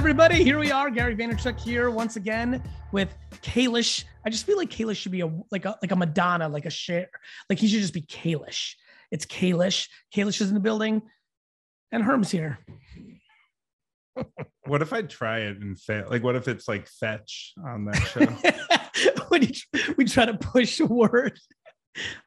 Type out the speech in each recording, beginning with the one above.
everybody? Here we are, Gary Vaynerchuk here once again with Kalish. I just feel like Kalish should be a like a like a Madonna, like a Cher. Like he should just be Kalish. It's Kalish. Kalish is in the building, and Herm's here. What if I try it and fail? Like, what if it's like fetch on that show? when you, we try to push a word.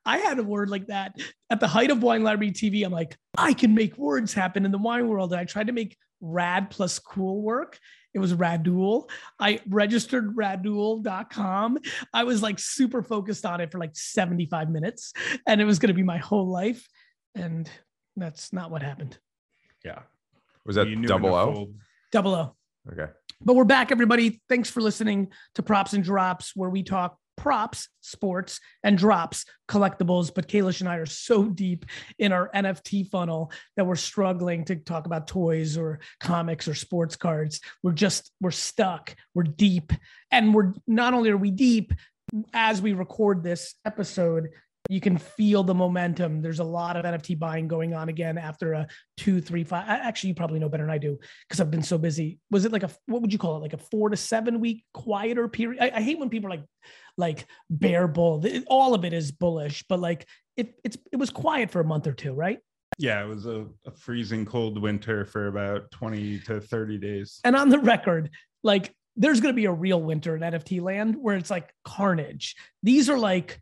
I had a word like that at the height of Wine Library TV. I'm like, I can make words happen in the wine world. And I tried to make rad plus cool work. It was Radduel. I registered radduel.com. I was like super focused on it for like 75 minutes and it was going to be my whole life. And that's not what happened. yeah. Was that double in a O? fold. Double O. Okay. But we're back, everybody. Thanks for listening to Props and Drops, where we talk props, sports, and drops, collectibles. But Kalish and I are so deep in our NFT funnel that we're struggling to talk about toys or comics or sports cards. We're just, we're stuck. We're deep. And we're not only are we deep, as we record this episode, you can feel the momentum. There's a lot of NFT buying going on again after a two, three, five. Actually, you probably know better than I do because I've been so busy. Was it like a what would you call it? Like a four to seven week quieter period? I, I hate when people are like like bear bull. All of it is bullish, but like it it's it was quiet for a month or two, right? Yeah, it was a, a freezing cold winter for about 20 to 30 days. And on the record, like there's going to be a real winter in NFT land where it's like carnage. These are like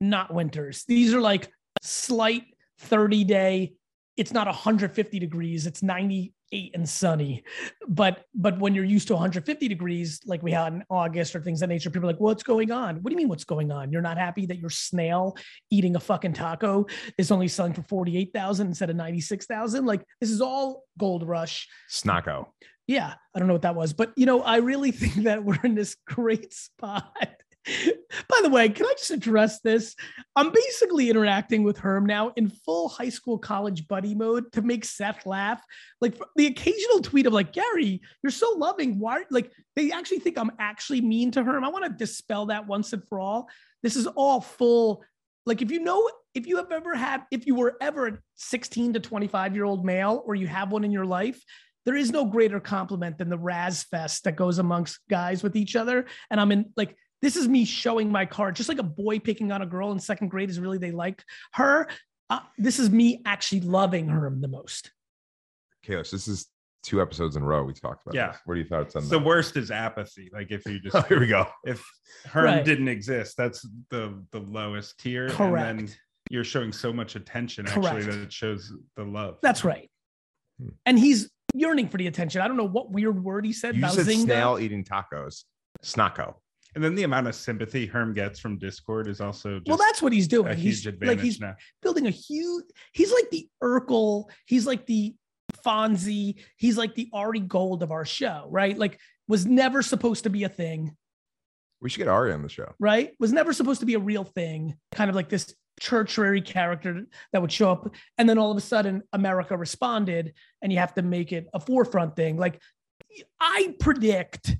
not winters. These are like slight 30 day. It's not 150 degrees. It's 98 and sunny. But but when you're used to 150 degrees, like we had in August or things of that nature, people are like, what's going on? What do you mean what's going on? You're not happy that your snail eating a fucking taco is only selling for 48,000 instead of 96,000? Like this is all gold rush Snacko. yeah, I don't know what that was, but you know, I really think that we're in this great spot. By the way, can I just address this? I'm basically interacting with Herm now in full high school college buddy mode to make Seth laugh. Like the occasional tweet of like, Gary, you're so loving. Why? Like they actually think I'm actually mean to Herm. I want to dispel that once and for all. This is all full. Like if you know, if you have ever had, if you were ever a 16 to 25 year old male or you have one in your life, there is no greater compliment than the Raz Fest that goes amongst guys with each other. And I'm in like, this is me showing my card, just like a boy picking on a girl in second grade is really they like her. Uh, this is me actually loving her the most. Kalish, this is two episodes in a row we talked about. Yeah. this. What do you thoughts on The that? worst is apathy. Like if you just Oh, here we go. if Herm Right. didn't exist, that's the the lowest tier. And then Correct. you're showing so much attention actually Correct. that it shows the love. That's right. Hmm. And he's yearning for the attention. I don't know what weird word he said You about said snail eating tacos. Snacko. And then the amount of sympathy Herm gets from Discord is also just Well, that's what he's doing. a He's huge like he's now. building a huge. He's like the Urkel. He's like the Fonzie. He's like the Ari Gold of our show, right? Like was never supposed to be a thing, We should get Ari on the show. right? Was never supposed to be a real thing. Kind of like this churchary character that would show up, and then all of a sudden America responded, and you have to make it a forefront thing. Like I predict,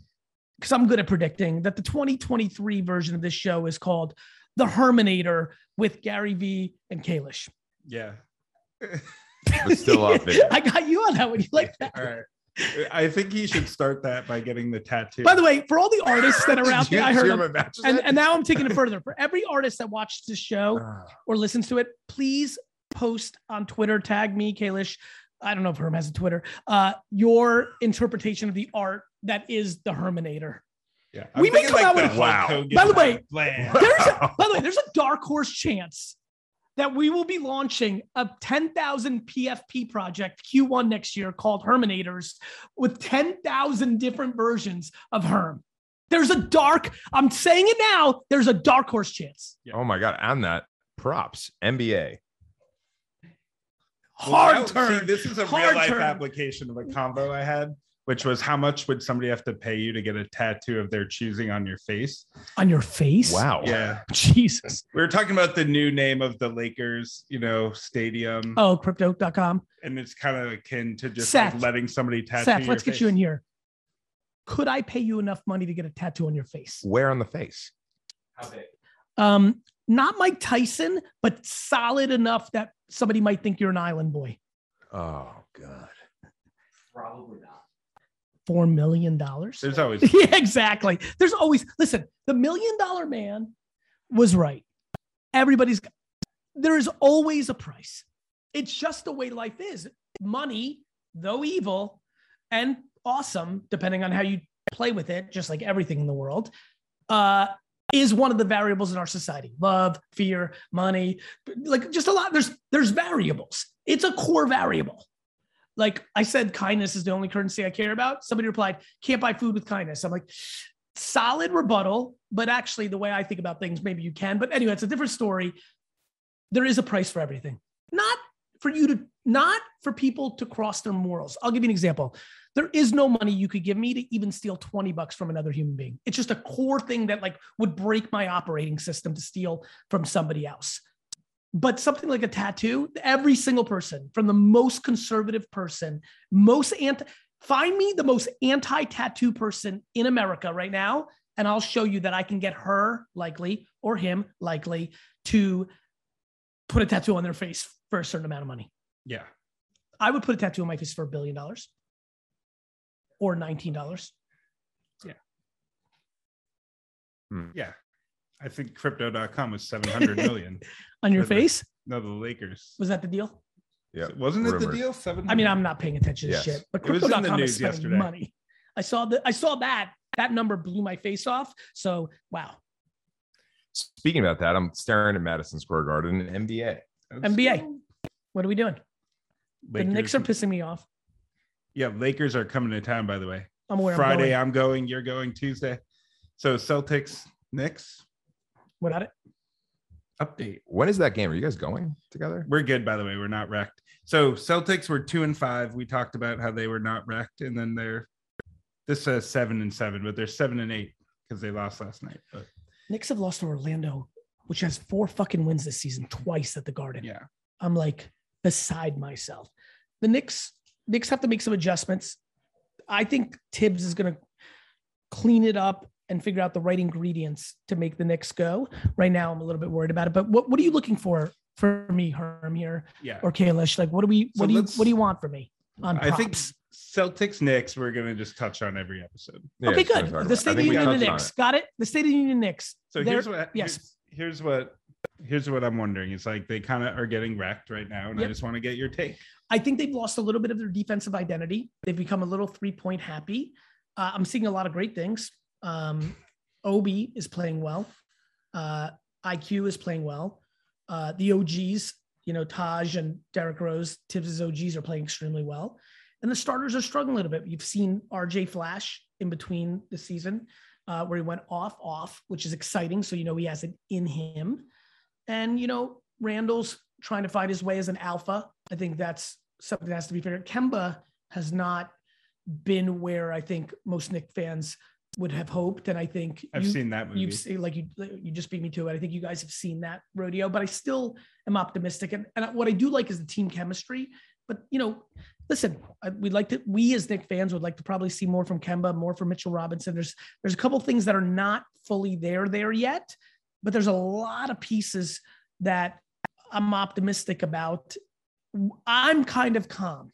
because I'm good at predicting, that the 2023 version of this show is called The Herminator with Gary V and Kalish. Yeah. But still up there. I got you on that one. You like that? All right. I think he should start that by getting the tattoo. By the way, for all the artists that are out there, I heard hear them. And, and now I'm taking it further. For every artist that watches this show Ah, or listens to it, please post on Twitter, tag me, Kalish. I don't know if Herm has a Twitter. Uh, your interpretation of the art that is the Herminator. yeah. we may thinking come out with- Wow. By the way, bland. There's a, by the way, there's a dark horse chance that we will be launching a 10,000 PFP project Q1 next year called Herminators with 10,000 different versions of Herm. There's a dark, I'm saying it now, there's a dark horse chance. Oh my god! On that, props NBA. Well, Hard see, turn. this is a Hard real life turn. application of a combo I had, which was how much would somebody have to pay you to get a tattoo of their choosing on your face? On your face? Wow. Yeah. Jesus. We were talking about the new name of the Lakers, you know, stadium. Oh, crypto.com. And it's kind of akin to just Seth. like letting somebody tattoo. Seth, your let's get you in here. Could I pay you enough money to get a tattoo on your face? Where on the face? How big? Um, not Mike Tyson, but solid enough that somebody might think you're an island boy. Oh god. Probably not. Four million dollars. There's always yeah, exactly. There's always listen. The million dollar man was right. Everybody's there is always a price. It's just the way life is. Money, though evil and awesome, depending on how you play with it, just like everything in the world, uh, is one of the variables in our society. Love, fear, money, like just a lot. There's there's variables. It's a core variable. Like I said, kindness is the only currency I care about. Somebody replied, "Can't buy food with kindness." I'm like, solid rebuttal, but actually, the way I think about things, maybe you can. But anyway, it's a different story. There is a price for everything. Not for you to, not for people to cross their morals. I'll give you an example. There is no money you could give me to even steal 20 bucks from another human being. It's just a core thing that like would break my operating system to steal from somebody else. But something like a tattoo, every single person, from the most conservative person, most anti, find me the most anti tattoo person in America right now, and I'll show you that I can get her likely or him likely to put a tattoo on their face for a certain amount of money. yeah. I would put a tattoo on my face for a billion dollars or $19. Yeah. Hmm. I think crypto.com was 700 million. On your For the- face? no, the Lakers. Was that the deal? Yeah. Wasn't it the deal? 700? I mean, I'm not paying attention to Yes. shit, but It was in the crypto.com is spending yesterday. money. I saw that. I saw that. That number blew my face off. So wow. Speaking about that, I'm staring at Madison Square Garden NBA. That's- NBA. What are we doing? The Knicks are pissing me off. Yeah, Lakers are coming to town, by the way. I'm aware. Friday, I'm I'm going. You're going Tuesday. So Celtics, Knicks, Without it. update. When is that game? Are you guys going together? We're good, by the way. We're not wrecked. So Celtics were two and five. We talked about how they were not wrecked, and then they're this says seven and seven, but they're seven and eight because they lost last night. But Knicks have lost to Orlando, which has four fucking wins this season, twice at the Garden. yeah, I'm like beside myself. The Knicks, Knicks have to make some adjustments. I think Thibs is going to clean it up and figure out the right ingredients to make the Knicks go. Right now, I'm a little bit worried about it. But what, what are you looking for for me, Herm here yeah. or Kalish? Like, what do we? So What do you? What do you want from me? On I think? Celtics, Knicks. We're gonna just touch on every episode. Yeah, okay, that's what I'm good. The about. State of the we Union and the touched on Knicks. it. Got it. The State of the Union Knicks. So They're- here's what. yes. Here's, here's what. Here's what I'm wondering. It's like they kind of are getting wrecked right now, and I just want to get your take. I think they've lost a little bit of their defensive identity. They've become a little three point happy. Uh, I'm seeing a lot of great things. Um, Obi is playing well. Uh, IQ is playing well. Uh, the OGs, you know, Taj and Derrick Rose, Thibs' OGs are playing extremely well. And the starters are struggling a little bit. You've seen RJ Flash in between the season uh, where he went off, off, which is exciting. So, you know, he has it in him. And, you know, Randle's trying to find his way as an alpha. I think that's something that has to be figured. Kemba has not been where I think most Knick fans would have hoped. And I think I've you- seen that movie. you've seen like you you just beat me to it. I think you guys have seen that rodeo, but I still am optimistic. And, and what I do like is the team chemistry. But you know, listen, I, we'd like to. We as Knick fans would like to probably see more from Kemba, more from Mitchell Robinson. There's there's a couple things that are not fully there there yet, but there's a lot of pieces that I'm optimistic about. I'm kind of calm,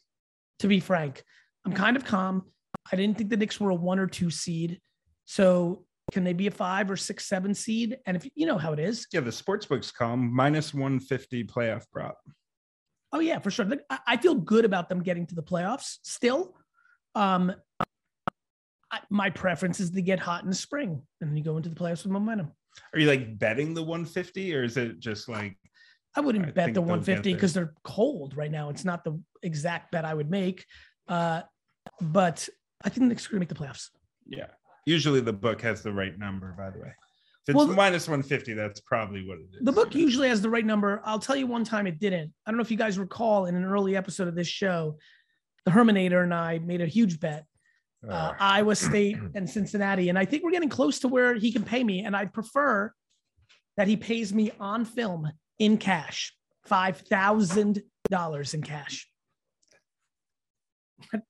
to be frank. I'm kind of calm. I didn't think the Knicks were a one or two seed. So can they be a five or six, seven seed? And if you know how it is, yeah, the sports books column minus 150 playoff prop. oh yeah, for sure. I- I feel good about them getting to the playoffs still. Um, I, my preference is to get hot in the spring and then you go into the playoffs with momentum. Are you like betting the 150 or is it just like I wouldn't I bet the 150 because they're cold right now. It's not the exact bet I would make. Uh, but I think the Knicks are going to make the playoffs. yeah. Usually the book has the right number, by the way. If it's Well, minus 150, that's probably what it is. The book usually has the right number. I'll tell you one time it didn't. I don't know if you guys recall in an early episode of this show, the Herminator and I made a huge bet, uh, Uh, Iowa State and Cincinnati. And I think we're getting close to where he can pay me. And I'd prefer that he pays me on film in cash, $5,000 in cash.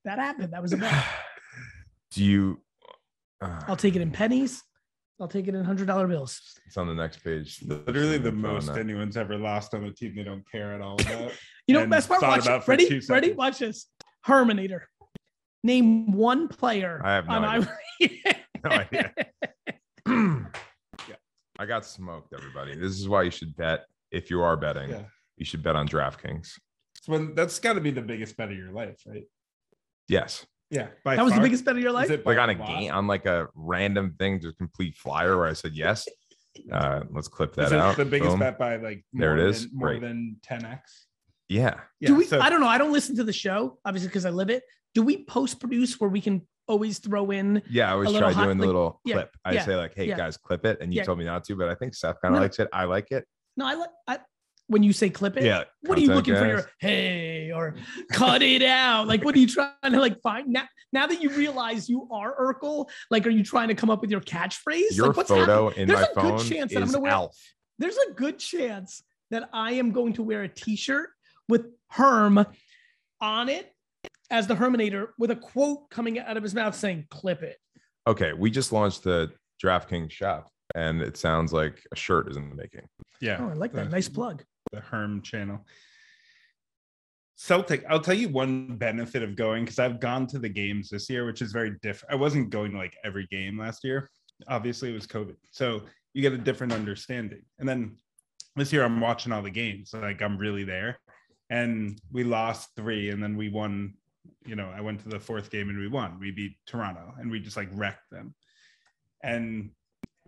that happened. That was a bet. do you? Uh, I'll take it in pennies. I'll take it in $100 bills. it's on the next page. literally the most that. anyone's ever lost on a team they don't care at all about. You know, And best part, thought watch about it. for Ready? Ready? Watch this. Herminator. Name one player. I have no on idea. I- No idea. yeah. I got smoked, everybody. This is why you should bet. If you are betting, Yeah. you should bet on DraftKings. So when, that's got to be the biggest bet of your life, right? Yes. Yeah. By that was the biggest bet of your Is life. it Like on a lot? game, on like a random thing, just complete flyer where I said yes. Uh, let's clip Is that it out. the biggest Boom. bet by like There it is, more than, more Great. than 10x? Yeah. Yeah. Do we? so- I don't know. I don't listen to the show, obviously, because I live it. Do we post produce where we can always throw in? Yeah. I always try hot- doing the little yeah, clip. I yeah, say, like, hey, yeah. guys, clip it. And you Yeah. told me not to, but I think Seth kind of No. likes it. I like it. No, I like. I, when you say clip it, Yeah. what are you content looking for? Your hey or cut it out? Like, what are you trying to like find now? Now that you realize you are Urkel, like, are you trying to come up with your catchphrase? Your like, what's photo happening? in There's my a good chance that I'm gonna wear- Alf. There's a good chance that I am going to wear a T-shirt with Herm on it as the Herminator with a quote coming out of his mouth saying "Clip it." Okay. We just launched the DraftKings shop and it sounds like a shirt is in the making. Yeah. Oh, I like that. Nice plug. The Herm channel. Celtic, I'll tell you one benefit of going because I've gone to the games this year, which is very different. I wasn't going to like every game last year. Obviously, it was COVID. So you get a different understanding. And then this year, I'm watching all the games. Like I'm really there. And we lost three, and then we won. You know, I went to the fourth game and we won. We beat Toronto and we just like wrecked them. And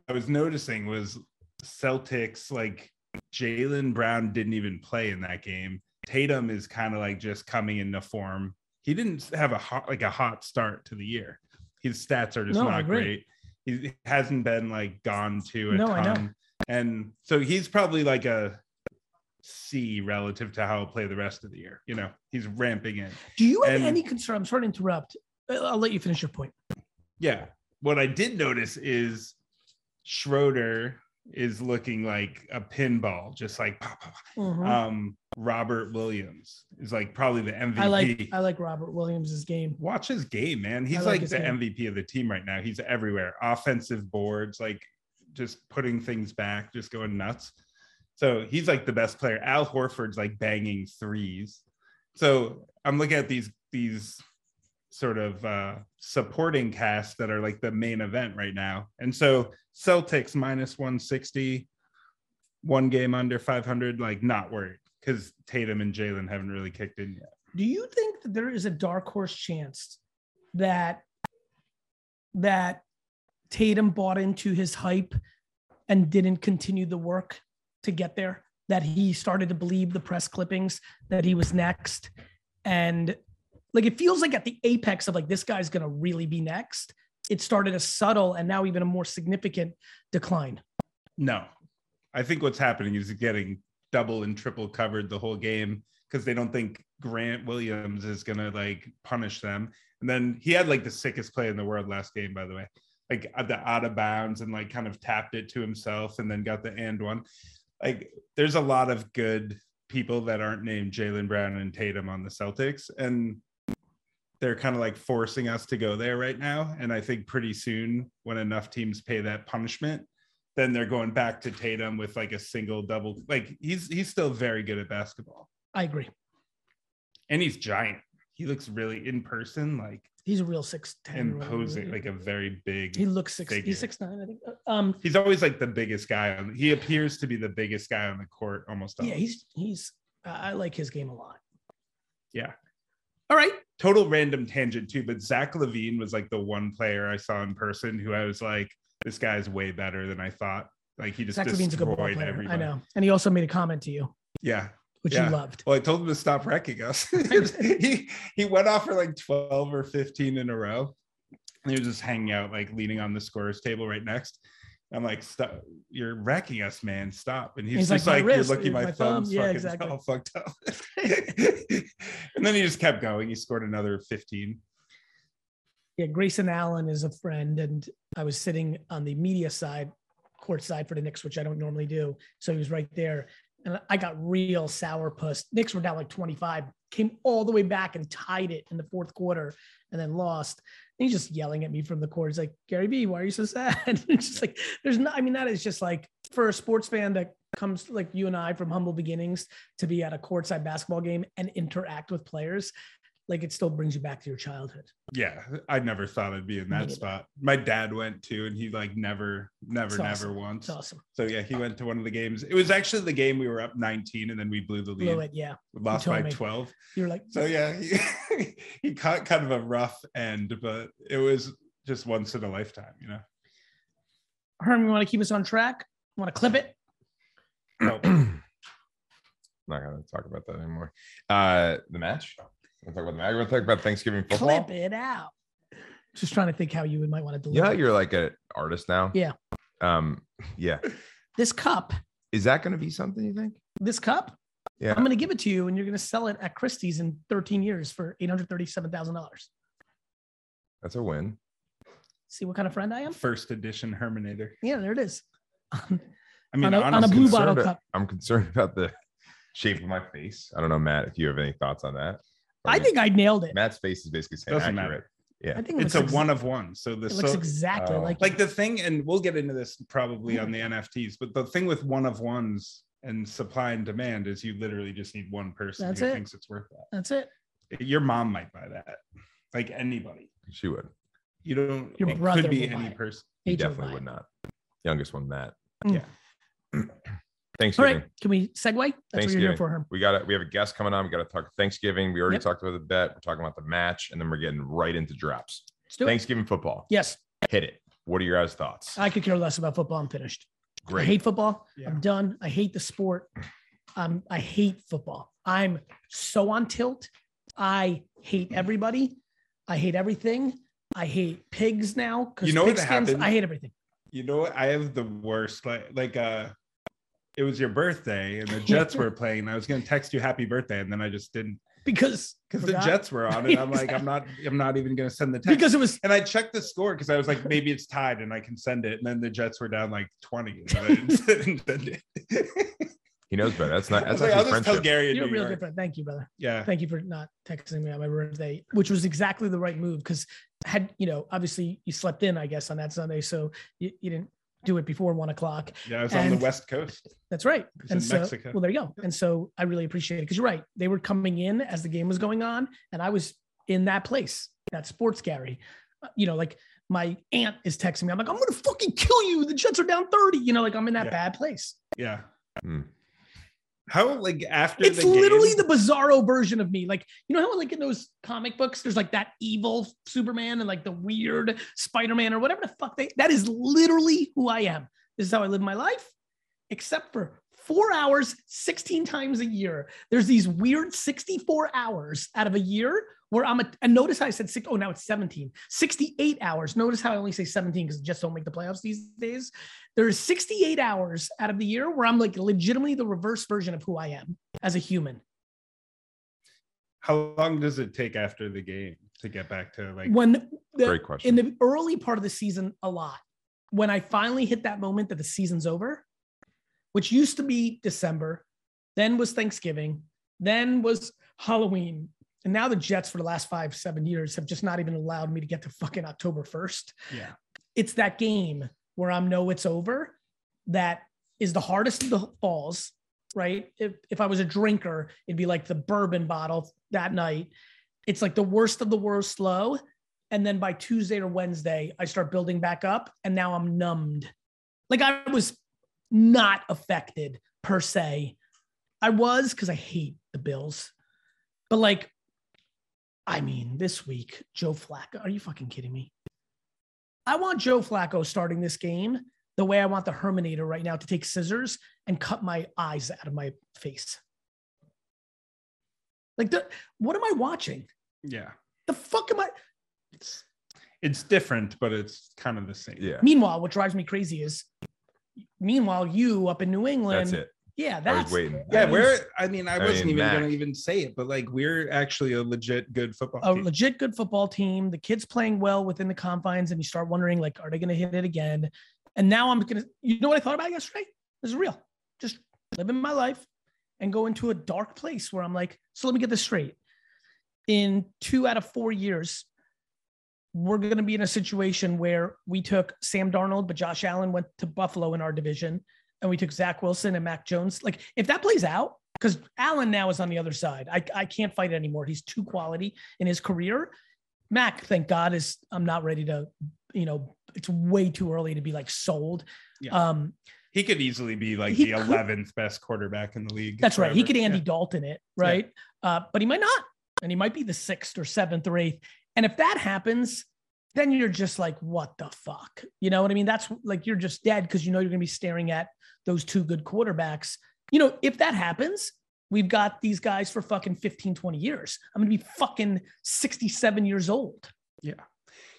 I was noticing was Celtics like Jaylen Brown didn't even play in that game. Tatum is kind of like just coming into form. He didn't have a hot like a hot start to the year. His stats are just No, not great. He hasn't been like gone to a No, ton. And so he's probably like a C relative to how he'll play the rest of the year. You know, he's ramping in. Do you have And- any concern? I'm sorry to interrupt. I'll let you finish your point. Yeah. What I did notice is Schroeder is looking like a pinball, just like pop. Mhm. um Robert Williams is like probably the MVP. I like I like Robert Williams's game. Watch his game, man. He's like like, the game. MVP of the team right now. He's everywhere. Offensive boards, like just putting things back, just going nuts. So he's like the best player. Al Horford's like banging threes. So I'm looking at these these sort of uh supporting cast that are like the main event right now. And so Celtics minus 160, one game under 500, like not worried because Tatum and Jaylen haven't really kicked in yet. Do you think that there is a dark horse chance that that Tatum bought into his hype and didn't continue the work to get there? That he started to believe the press clippings that he was next, and like it feels like at the apex of like this guy's gonna really be next. It started a subtle and now even a more significant decline. No, I think what's happening is getting double and triple covered the whole game because they don't think Grant Williams is gonna like punish them. And then he had like the sickest play in the world last game, by the way, like at the out of bounds and like kind of tapped it to himself and then got the and one. Like there's a lot of good people that aren't named Jaylen Brown and Tatum on the Celtics, and they're kind of like forcing us to go there right now. And I think pretty soon, when enough teams pay that punishment, then they're going back to Tatum with like a single double. Like he's he's still very good at basketball, I agree. and he's giant. He looks really in person like He's a real six ten. imposing, like a very big. he looks six. figure. He's six nine, I think. Um, He's always like the biggest guy on. He appears to be the biggest guy on the court almost. yeah, always. he's he's. I I like his game a lot. yeah. All right, Total random tangent too, but Zach LaVine was like the one player I saw in person who I was like, this guy's way better than I thought. Like he just Zach LaVine's a good ball player. everybody. I know, and he also made a comment to you, Yeah, which Yeah. you loved. Well, I told him to stop wrecking us. he he went off for like 12 or 15 in a row. And he was just hanging out, like leaning on the scorers table right next. I'm like, stop, you're wrecking us, man. Stop. And he's, He's just like, like, you're looking, my, my thumb." thumb's Yeah, fucking exactly. all fucked up. And then he just kept going. He scored another 15. Yeah, Grayson Allen is a friend, and I was sitting on the media side, court side for the Knicks, which I don't normally do. So he was right there, and I got real sourpuss. Knicks were down like 25, came all the way back and tied it in the fourth quarter, and then lost. And he's just yelling at me from the court. He's like, Gary V, why are you so sad? it's just like, there's not, I mean, that is just like for a sports fan that comes like you and I from humble beginnings to be at a courtside basketball game and interact with players. like it still brings you back to your childhood. Yeah, I never thought I'd be in that spot. My dad went to, and he like never, never, It's never once. It's awesome. So yeah, he went to one of the games. It was actually the game we were up 19, and then we blew the lead, Blew it. Yeah. We lost by me. 12. You're like, So yeah, he, he caught kind of a rough end, but it was just once in a lifetime, you know. Herm, you want to keep us on track? Want to clip it? No, not gonna talk about that anymore. Uh, the match. We'll talk about the match. We're gonna talk about Thanksgiving football. Clip it out. Just trying to think how you might want to You know, deliver. how you're like an artist now. Yeah. Um. Yeah. this cup, Is that gonna be something you think? this cup, Yeah. I'm going to give it to you, and you're going to sell it at Christie's in 13 years for eight hundred thirty-seven thousand dollars. That's a win. See what kind of friend I am? first edition Herminator. Yeah, there it is. I mean, On a- on a honestly, blue bottle concerned- cup. I'm concerned about the shape of my face. I don't know, Matt, if you have any thoughts on that. I think I nailed it. Matt's face is basically saying Doesn't accurate. matter. Yeah. I think it it's a ex- one of one. So the It looks so, exactly Oh. like like the thing, and we'll get into this probably on the NFTs, but the thing with one of ones and supply and demand is you literally just need one person That's who it. thinks it's worth that. That's it. Your mom might buy that, like anybody. She would. You don't. Your it brother could be would buy any it. person. He definitely would not. Youngest one, Matt. Mm. Yeah. All Thanksgiving. right, can we segue? That's what you're here Thanksgiving. for, Herm. We got it. We have a guest coming on. We got to talk Thanksgiving. We already Yep. talked about the bet. We're talking about the match, and then we're getting right into drops. Let's do it. Thanksgiving football. Yes, Hit it. What are your guys' thoughts? I could care less about football. I'm finished. Great. I hate football. Yeah. I'm done. I hate the sport. Um, I hate football. I'm so on tilt. I hate everybody. I hate everything. I hate pigs now because You know what pigskins. happened? I hate everything. You know what? I have the worst. Like, like uh, it was your birthday and the Jets were playing. and I was gonna text you happy birthday, and then I just didn't because because the. Jets were on, and I'm like, I'm not, I'm not even gonna send the text. because it was and I checked the score because I was like, maybe it's tied and I can send it. And then the Jets were down like 20. And I didn't send it. He knows better. That's not. That's like, I'll actually just tell friendship. Gary you're a real good friend. Thank you, brother. Yeah. Thank you for not texting me on my birthday, which was exactly the right move because had you know obviously you slept in I guess on that Sunday, so you, you didn't do it before one o'clock. Yeah. I was on the West Coast. That's right. was And in so, Mexico. well, there you go. And so I really appreciate it because you're right. They were coming in as the game was going on, and I was in that place, that sports Gary. Uh, You know, like my aunt is texting me. I'm like, I'm gonna fucking kill you. The Jets are down 30. You know, like I'm in that Yeah. bad place. Yeah. Hmm. How like after It's the literally game, the bizarro version of me. Like, you know how like in those comic books, there's like that evil Superman and like the weird Spider-Man or whatever the fuck they that is literally who I am. This is how I live my life, except for four hours, 16 times a year. There's these weird 64 hours out of a year where I'm a, and notice how I said six, oh, now it's 17, 68 hours. Notice how I only say 17 because just don't make the playoffs these days. There's 68 hours out of the year where I'm like legitimately the reverse version of who I am as a human. how long does it take after the game to get back to like When the, Great question. in the early part of the season, a lot. When I finally hit that moment that the season's over, which used to be December, then was Thanksgiving, then was Halloween. And now the Jets for the last five, seven years have just not even allowed me to get to fucking October 1st. yeah. It's that game where I'm know it's over that is the hardest of the falls, right? If, if I was a drinker, it'd be like the bourbon bottle that night. It's like the worst of the worst low. And then by Tuesday or Wednesday, I start building back up and now I'm numbed. Like I was not affected per se. I was because I hate the Bills. But like, I mean, this week, Joe Flacco, are you fucking kidding me? I want Joe Flacco starting this game the way I want the Herminator right now to take scissors and cut my eyes out of my face. Like, the, what am I watching? Yeah. The fuck am I? It's it's different, but it's kind of the same. yeah. Meanwhile, what drives me crazy is, meanwhile, you up in New England. Yeah, that's waiting. Yeah, we're I mean, I I wasn't mean, even Mac. gonna even say it, but like we're actually a legit good football team. a team. legit good football team. The kids playing well within the confines, and you start wondering, like, are they going to hit it again? And now I'm gonna. You know what I thought about yesterday? This is real. Just living my life and go into a dark place where I'm like, so let me get this straight. In two out of four years, we're going to be in a situation where we took Sam Darnold, but Josh Allen went to Buffalo in our division, and we took Zach Wilson and Mac Jones. Like, if that plays out, because Allen now is on the other side. I, I can't fight anymore. He's too quality in his career. Mac, thank God, is I'm not ready to, you know, it's way too early to be like sold. Yeah. Um, He could easily be like the 11th best quarterback in the league. that's right. He could Andy Yeah. Dalton it, right? Uh, but he might not. And he might be the sixth or seventh or eighth. And if that happens, then you're just like, what the fuck? You know what I mean? That's like you're just dead because you know you're going to be staring at those two good quarterbacks. You know, if that happens, we've got these guys for fucking 15, 20 years. I'm going to be fucking 67 years old. Yeah.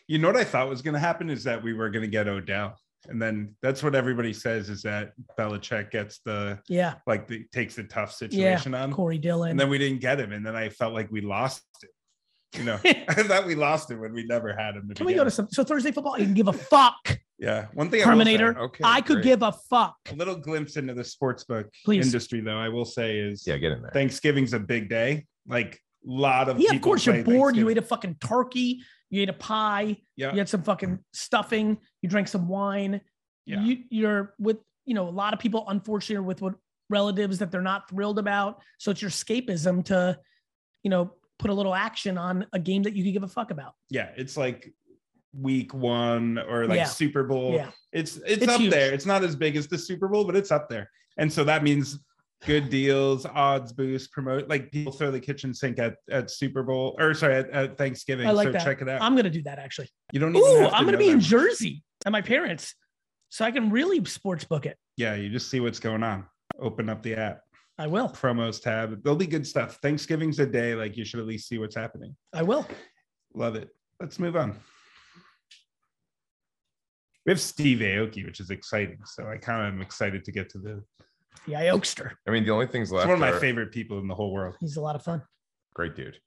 You know what I thought was going to happen is that we were going to get Odell. And then that's what everybody says is that Belichick gets the Yeah. like the takes the tough Yeah. situation on. Corey Dillon. And then we didn't get him. And then I felt like we lost it. You know, I thought we lost it when we never had him. to Can we go to some? So Thursday football, I can give a fuck. Yeah. One thing I will say, Terminator. Okay, I could great. give a fuck. a little glimpse into the sportsbook Please. industry, though, I will say is Yeah, get in there. Thanksgiving's a big day. Like a lot of Yeah, of course you're bored. You ate a fucking turkey. You ate a pie. Yeah. You had some fucking stuffing. You drank some wine. Yeah. You, you're with, you know, a lot of people, unfortunately, are with what relatives that they're not thrilled about. So it's your escapism to, you know, put a little action on a game that you could give a fuck about. yeah, it's like week one or like Yeah. Super Bowl. Yeah. It's it's, It's up huge. there. It's not as big as the Super Bowl, but it's up there. And so that means good deals, odds boost, promote like people throw the kitchen sink at, at Super Bowl or sorry at, at Thanksgiving. I like so that. check it out. I'm going to do that actually. you don't Ooh, to I'm going to know be in. Jersey at my parents. So I can really sports book it. Yeah, you just see what's going on. Open up the app, I will. promos tab. There'll be good stuff. Thanksgiving's a day, like you should at least see what's happening. I will. Love it. Let's move on. We have Steve Aoki, which is exciting. So I kind of am excited to get to the. The Iokester. I mean, the only things It's left one of my are- favorite people in the whole world. He's a lot of fun. Great dude.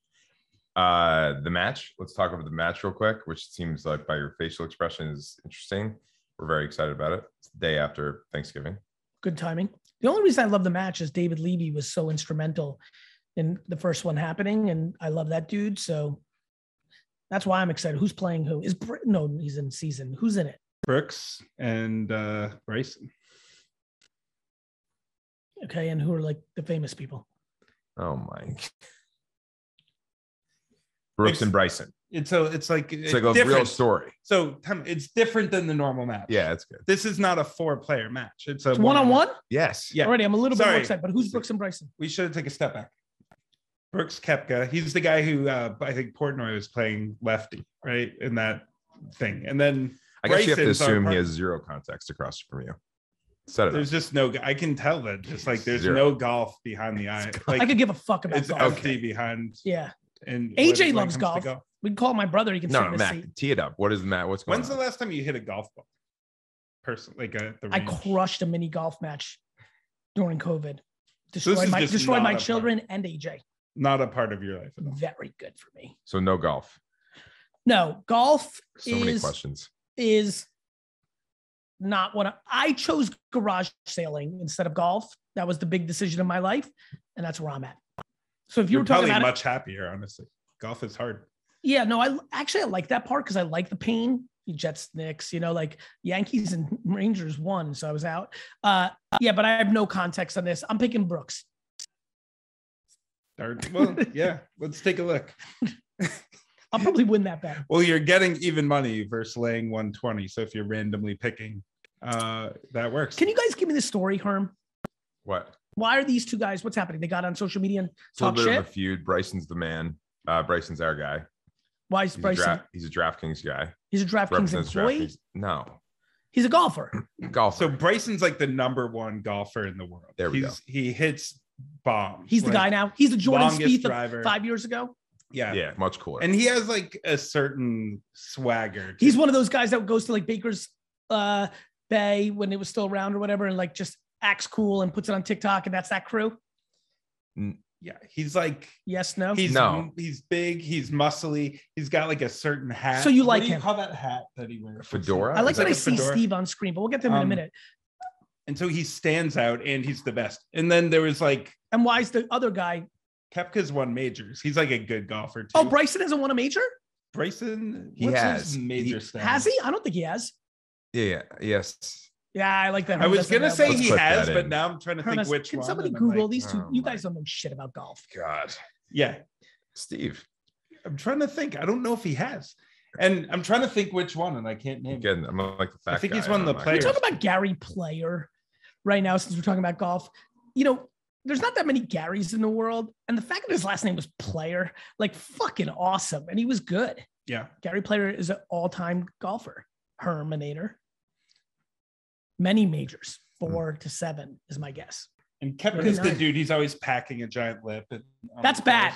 Uh, the match. Let's talk about the match real quick, which seems like by your facial expression is interesting. We're very excited about it. It's the day after Thanksgiving. good timing. The only reason I love the match is David Levy was so instrumental in the first one happening, and I love that dude. So that's why I'm excited. Who's playing who? Is Br- no? He's in season. Who's in it? Brooks and uh, Bryson. Okay, and who are like the famous people? Oh my. Brooks and Bryson. It's a, it's like It's like a real different. story. So it's different than the normal match. Yeah, it's good. This is not a four-player match. It's a It's one on one. Yes. Yeah. Already, I'm a little bit more excited. But who's Brooks and Bryson? we should take a step back. Brooks Koepka, he's the guy who uh, I think Portnoy was playing lefty, right? In that thing. And then I guess you have to assume he has zero context across from you. Set it there's up. just no, I can tell that just like there's Zero. no golf behind the eye. Like I could give a fuck about it's golf. empty behind. Yeah, And AJ loves comes to golf. We can call my brother. He can No, sit no, in Matt, seat. tee it up. What is Matt? What's going on? When's the last time you hit a golf ball? Person like a the I crushed a mini golf match during COVID. this Destroyed is my just destroyed my a part. children and AJ. Not a part of your life at all. Very good for me. So no golf. No, golf So many questions. is not what I, I chose garage sailing instead of golf. That was the big decision of my life, and that's where I'm at. So if you You're were talking probably about it, much happier, honestly. Golf is hard. Yeah, no, I actually I like that part because I like the pain. Jets, Knicks, you know, like Yankees and Rangers won, so I was out. Uh, yeah, but I have no context on this. I'm picking Brooks. Hard. Well, yeah. Let's take a look. I'll probably win that bet. Well, you're getting even money versus laying 120. So if you're randomly picking, uh, that works. Can you guys give me the story, Herm? What? Why are these two guys? What's happening? They got on social media and It's a little bit shit. of a feud. Bryson's the man. Uh, Bryson's our guy. Why is He's a, Bryson? dra- he's a DraftKings guy. He's a DraftKings Represents employee. DraftKings. No, He's a golfer. golf. so Bryson's like the number one golfer in the world. There we He's, He hits bombs. He's the guy now. He's the Jordan longest Spieth driver. of five years ago. Yeah. yeah, much cooler. And he has like a certain swagger. to- He's one of those guys that goes to like Baker's uh, Bay when it was still around or whatever, and like just acts cool and puts it on TikTok, and that's that crew. Yeah. He's like Yes, no. he's No. he's big. He's muscly. He's got like a certain hat. So you What like do you him? Call that hat that he wears. Fedora? I like Is that I a see fedora? Steve on screen, but we'll get to him in a Um, minute. And so he stands out, and he's the best. And then there was like And why is the other guy? Koepka's won majors. He's like a good golfer too. Oh, Bryson hasn't won a major. Bryson, He what's has. his major He- Has he? I don't think he has. yeah, yeah, yes. Yeah, I like that. I was gonna say he has, but now I'm trying to Herm think which Can one. somebody and Google like, these two? oh you guys don't know shit about golf. God, Yeah, Steve. I'm trying to think. I don't know if he has, and I'm trying to think which one, and I can't name. Again, I'm like the fact. I think he's one of the players. We're talking about Gary Player right now, since we're talking about golf. You know, there's not that many Garys in the world, and the fact that his last name was Player, like fucking awesome, and he was good. Yeah, Gary Player is an all-time golfer, Herminator. Many majors, hmm. four to seven is my guess. and Koepka Really is the dude. He's always packing a giant lip. and- on That's the bad.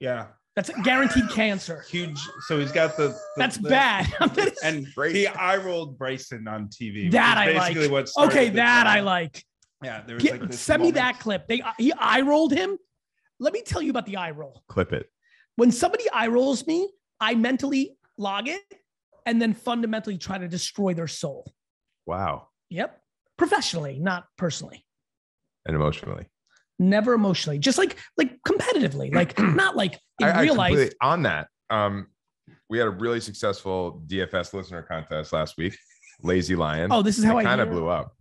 Yeah, That's guaranteed cancer. huge. So he's got the. the- That's the- bad. And Great. he eye rolled Bryson on TV. which That is I like. basically What okay, that I like. Yeah, there was Get- like this send me that clip. They uh, he eye rolled him. Let me tell you about the eye roll. clip it. When somebody eye rolls me, I mentally log it and then fundamentally try to destroy their soul. Wow, Yep. Professionally, not personally. and emotionally. Never emotionally, just like like competitively, like not like in I- I life. on that. Um, we had a really successful DFS listener contest last week. Lazy Lion. Oh, this is how I kind of blew up.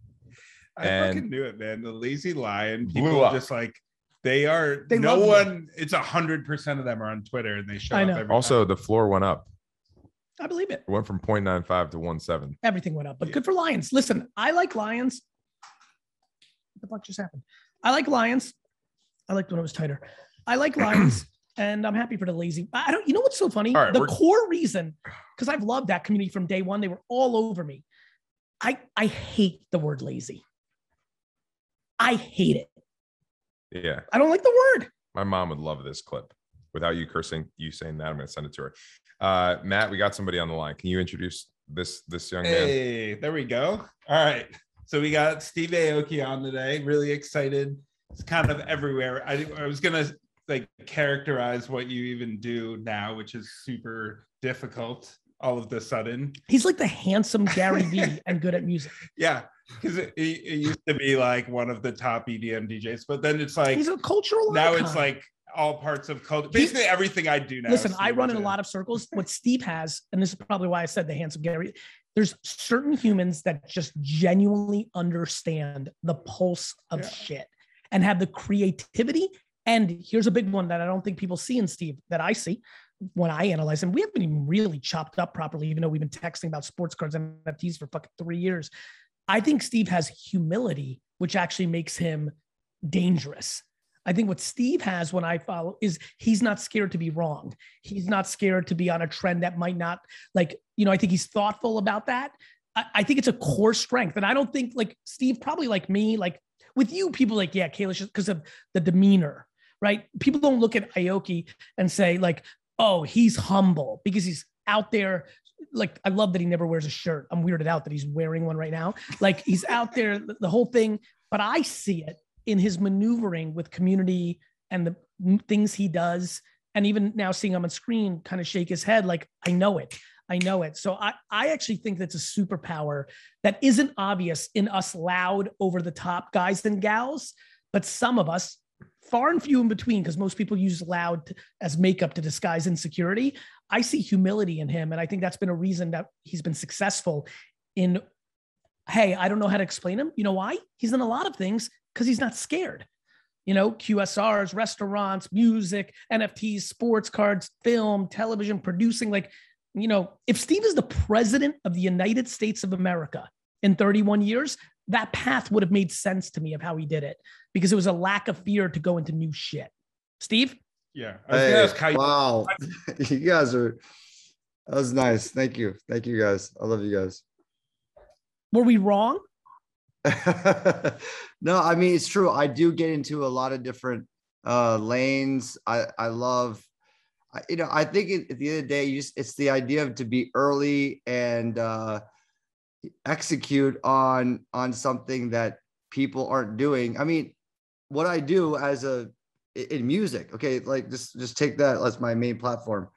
I and- fucking knew it, man. The lazy lion Blew people up. just like they are. They no love you. one. It's a hundred percent of them are on Twitter, and they show I up know. every Also, time. the floor went up. I believe it. It went from 0.95 to 1.7. Everything went up, but good for Lions. Listen, I like Lions. What the fuck just happened? I like Lions. I liked when it was tighter. I like Lions, and I'm happy for the lazy. I don't. You know what's so funny? Right, the core reason, because I've loved that community from day one. They were all over me. I I hate the word lazy. I hate it. Yeah, I don't like the word. my mom would love this clip. Without you cursing, you saying that, I'm going to send it to her. Uh, Matt, we got somebody on the line. Can you introduce this this young man? Hey, there we go. All right. So we got Steve Aoki on today. Really excited. It's kind of everywhere. I, I was gonna like characterize what you even do now, which is super difficult all of the sudden. He's like the handsome Gary Vee and good at music. Yeah. Because it, it it used to be like one of the top EDM DJs, but then it's like He's a cultural. now icon. it's like all parts of culture. He- Basically everything I do now. Listen, I run in a lot of circles. What Steve has, and this is probably why I said the handsome Gary, there's certain humans that just genuinely understand the pulse of Yeah. shit and have the creativity. And here's a big one that I don't think people see in Steve that I see when I analyze him. We haven't even really chopped up properly, even though we've been texting about sports cards and NFTs for fucking three years. I think Steve has humility, which actually makes him dangerous. I think what Steve has when I follow is he's not scared to be wrong. He's not scared to be on a trend that might not like, you know, I think he's thoughtful about that. I, I think it's a core strength. And I don't think like Steve, probably like me, like with you, people like, yeah, Kalish, because of the demeanor, right? People don't look at Aoki and say, like, oh, he's humble because he's out there. Like, I love that he never wears a shirt. I'm weirded out that he's wearing one right now. Like, he's out there, the the whole thing. But I see it in his maneuvering with community and the things he does. And even now seeing him on screen kind of shake his head, like, I know it. I know it. So I, I actually think that's a superpower that isn't obvious in us loud, over the top guys and gals, but some of us, far and few in between, because most people use loud as makeup to disguise insecurity. I see humility in him. And I think that's been a reason that he's been successful in, hey, I don't know how to explain him. You know why? He's done a lot of things because he's not scared. You know, QSRs, restaurants, music, NFTs, sports cards, film, television, producing. Like, you know, if Steve is the president of the United States of America in 31 years, that path would have made sense to me of how he did it because it was a lack of fear to go into new shit. Steve? Yeah. I was Hey, ask how you wow, you guys are. That was nice. Thank you. Thank you guys. I love you guys. Were we wrong? no, I mean it's true. I do get into a lot of different uh lanes. I I love I, you know, I think it, at the end of the day, you just it's the idea of to be early and uh execute on on something that people aren't doing. I mean, what I do as a in music, okay, like just just take that as my main platform.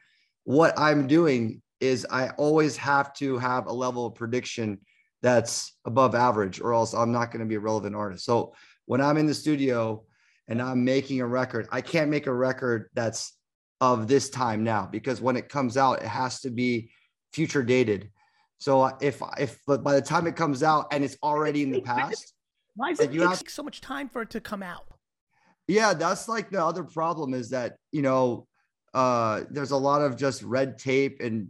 What I'm doing is I always have to have a level of prediction that's above average, or else I'm not going to be a relevant artist. So when I'm in the studio and I'm making a record, I can't make a record that's of this time now because when it comes out, it has to be future dated. So if if but by the time it comes out and it's already in the past, Why does it you take have- so much time for it to come out? yeah, that's like the other problem is that you know uh there's a lot of just red tape and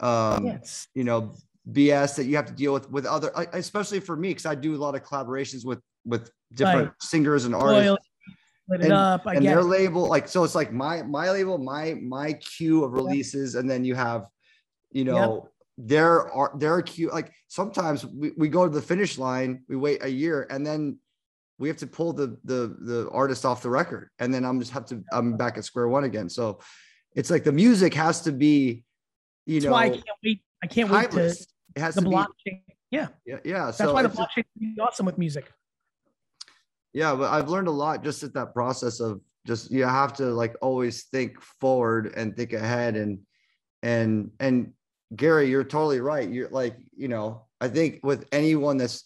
um yes. you know BS that you have to deal with with other, especially for me because I do a lot of collaborations with with different Right. singers and artists. Royal, split it and- up. And their it. label like so it's like my my label my my queue of releases and then you have you know their art their queue like sometimes we, we go to the finish line we wait a year and then we have to pull the the the artist off the record and then i'm just have to i'm back at square one again so it's like the music has to be you That's know why I can't wait. I can't wait to timeless. It has the to blockchain. Yeah, be yeah, yeah that's so why the blockchain is awesome with music. yeah but i've learned a lot just at that process of just you have to like always think forward and think ahead and and and gary you're totally right. You're like you know i think with anyone that's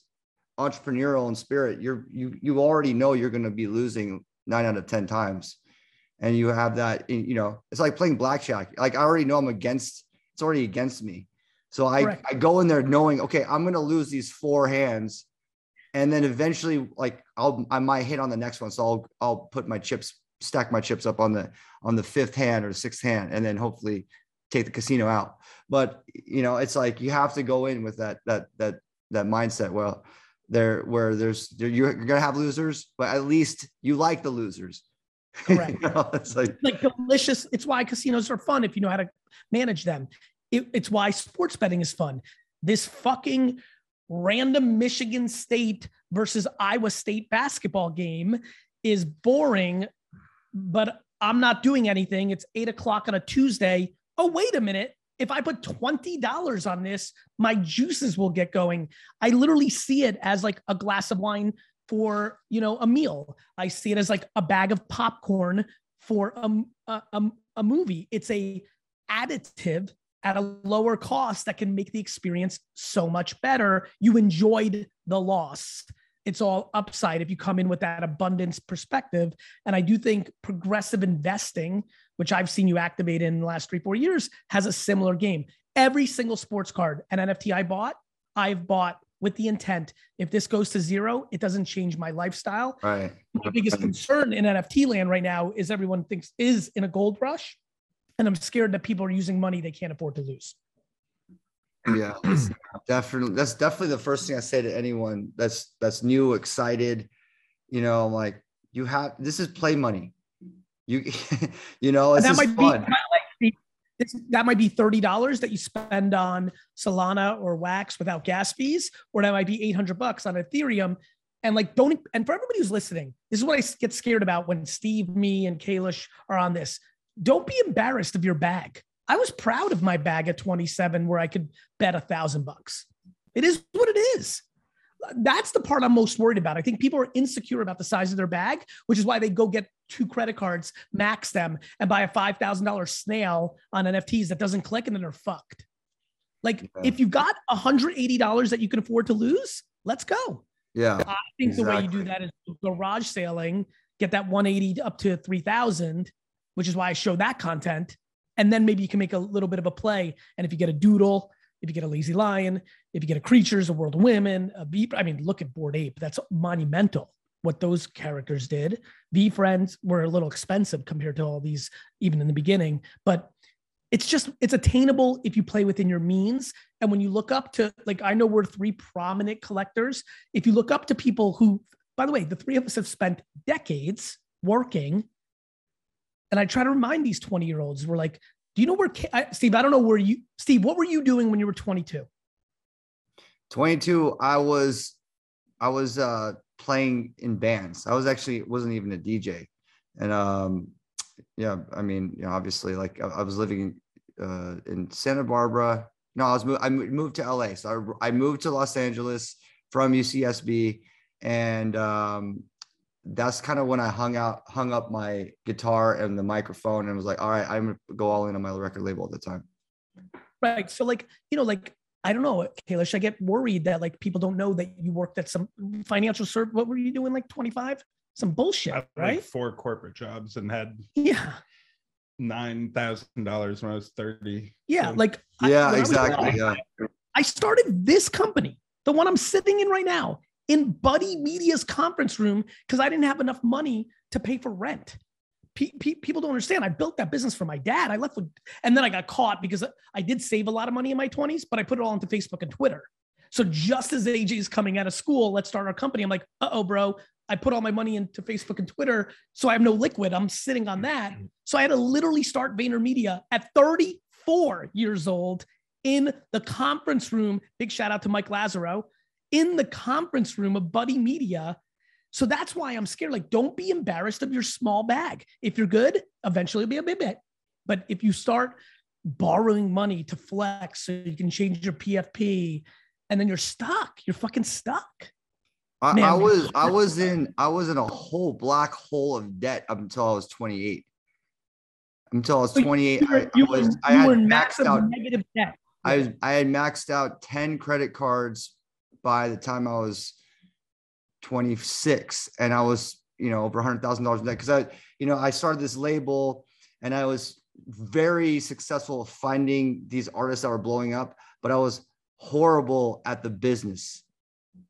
entrepreneurial in spirit you're you you already know you're going to be losing nine out of ten times. And you have that you know it's like playing blackjack. Like i already know i'm against it's already against me so i Correct. i go in there knowing okay i'm going to lose these four hands and then eventually like i'll i might hit on the next one so i'll i'll put my chips stack my chips up on the on the fifth hand or sixth hand and then hopefully take the casino out but you know it's like you have to go in with that that that that mindset well there where there's there, you're gonna have losers but at least you like the losers Correct. You know, it's like like delicious. It's why casinos are fun if you know how to manage them. It- it's why sports betting is fun. This fucking random Michigan State versus Iowa State basketball game is boring, but I'm not doing anything. It's eight o'clock on a Tuesday. Oh, wait a minute. If I put $20 on this, my juices will get going. I literally see it as like a glass of wine for you know a meal. I see it as like a bag of popcorn for a, a, a, a movie. It's a additive at a lower cost that can make the experience so much better. You enjoyed the loss. It's all upside if you come in with that abundance perspective. And I do think progressive investing, which I've seen you activate in the last three, four years, has a similar game. Every single sports card and NFT I bought, I've bought with the intent if this goes to zero, it doesn't change my lifestyle. right My biggest concern in NFT land right now is everyone thinks is in a gold rush. And I'm scared that people are using money they can't afford to lose. yeah definitely that's definitely the first thing i say to anyone that's that's new excited you know I'm like you have this is play money you you know that might be, fun be this, that might be thirty dollars that you spend on Solana or Wax without gas fees, or that might be eight hundred bucks on Ethereum. And like, don't and for everybody who's listening, this is what I get scared about when Steve, me, and Kalish are on this. Don't be embarrassed of your bag. I was proud of my bag at 27 where I could bet a thousand bucks. It is what it is. That's the part I'm most worried about. I think people are insecure about the size of their bag, which is why they go get two credit cards, max them, and buy a $5,000 snail on NFTs that doesn't click and then they're fucked. Like Yeah. if you've got $180 that you can afford to lose, let's go. yeah I think the way you do that is garage sailing, get that 180 up to 3000, which is why I show that content. And then maybe you can make a little bit of a play. And if you get a doodle, if you get a lazy lion, if you get a creatures, a world of women, a beep, I mean, look at Bored Ape. That's monumental what those characters did. V friends were a little expensive compared to all these, even in the beginning, but it's just it's attainable if you play within your means and when you look up to like i know we're three prominent collectors if you look up to people who by the way the three of us have spent decades working and i try to remind these 20 year olds we're like do you know where I, steve i don't know where you steve what were you doing when you were 22 22 i was i was uh playing in bands. I was actually wasn't even a dj and um yeah i mean you know obviously like i, I was living uh in santa barbara. No i was mo- i moved to la so I, I moved to los angeles from ucsb and um that's kind of when i hung out hung up my guitar and the microphone and was like all right i'm gonna go all in on my record label at the time. Right so like you know like i don't know kalish i get worried that like people don't know that you worked at some financial service what were you doing like 25 some bullshit I had right? like four corporate jobs and had yeah. nine thousand dollars when I was thirty. yeah So- like yeah I exactly young, yeah. I started this company, the one I'm sitting in right now, in Buddy Media's conference room because I didn't have enough money to pay for rent. Pe- pe- people don't understand. I built that business for my dad. I left with, and then I got caught because I did save a lot of money in my 20s, but I put it all into Facebook and Twitter. So just as AJ is coming out of school, let's start our company. I'm like, uh oh, bro. I put all my money into Facebook and Twitter, so I have no liquid. I'm sitting on that. So I had to literally start VaynerMedia at 34 years old in the conference room. Big shout out to Mike Lazerow in the conference room of Buddy Media. So that's why I'm scared. Like, don't be embarrassed of your small bag. If you're good, eventually it'll be a bit. But if you start borrowing money to flex so you can change your PFP and then you're stuck, you're fucking stuck. I, Man, I man. was I was in I was in a whole black hole of debt up until I was 28. Until I was So you 28, were- I, I you were- was I had maxed out negative debt. I was I had maxed out 10 credit cards by the time I was 26 and I was, you know, over $100,000 in debt because I, you know, I started this label and I was very successful finding these artists that were blowing up, but I was horrible at the business.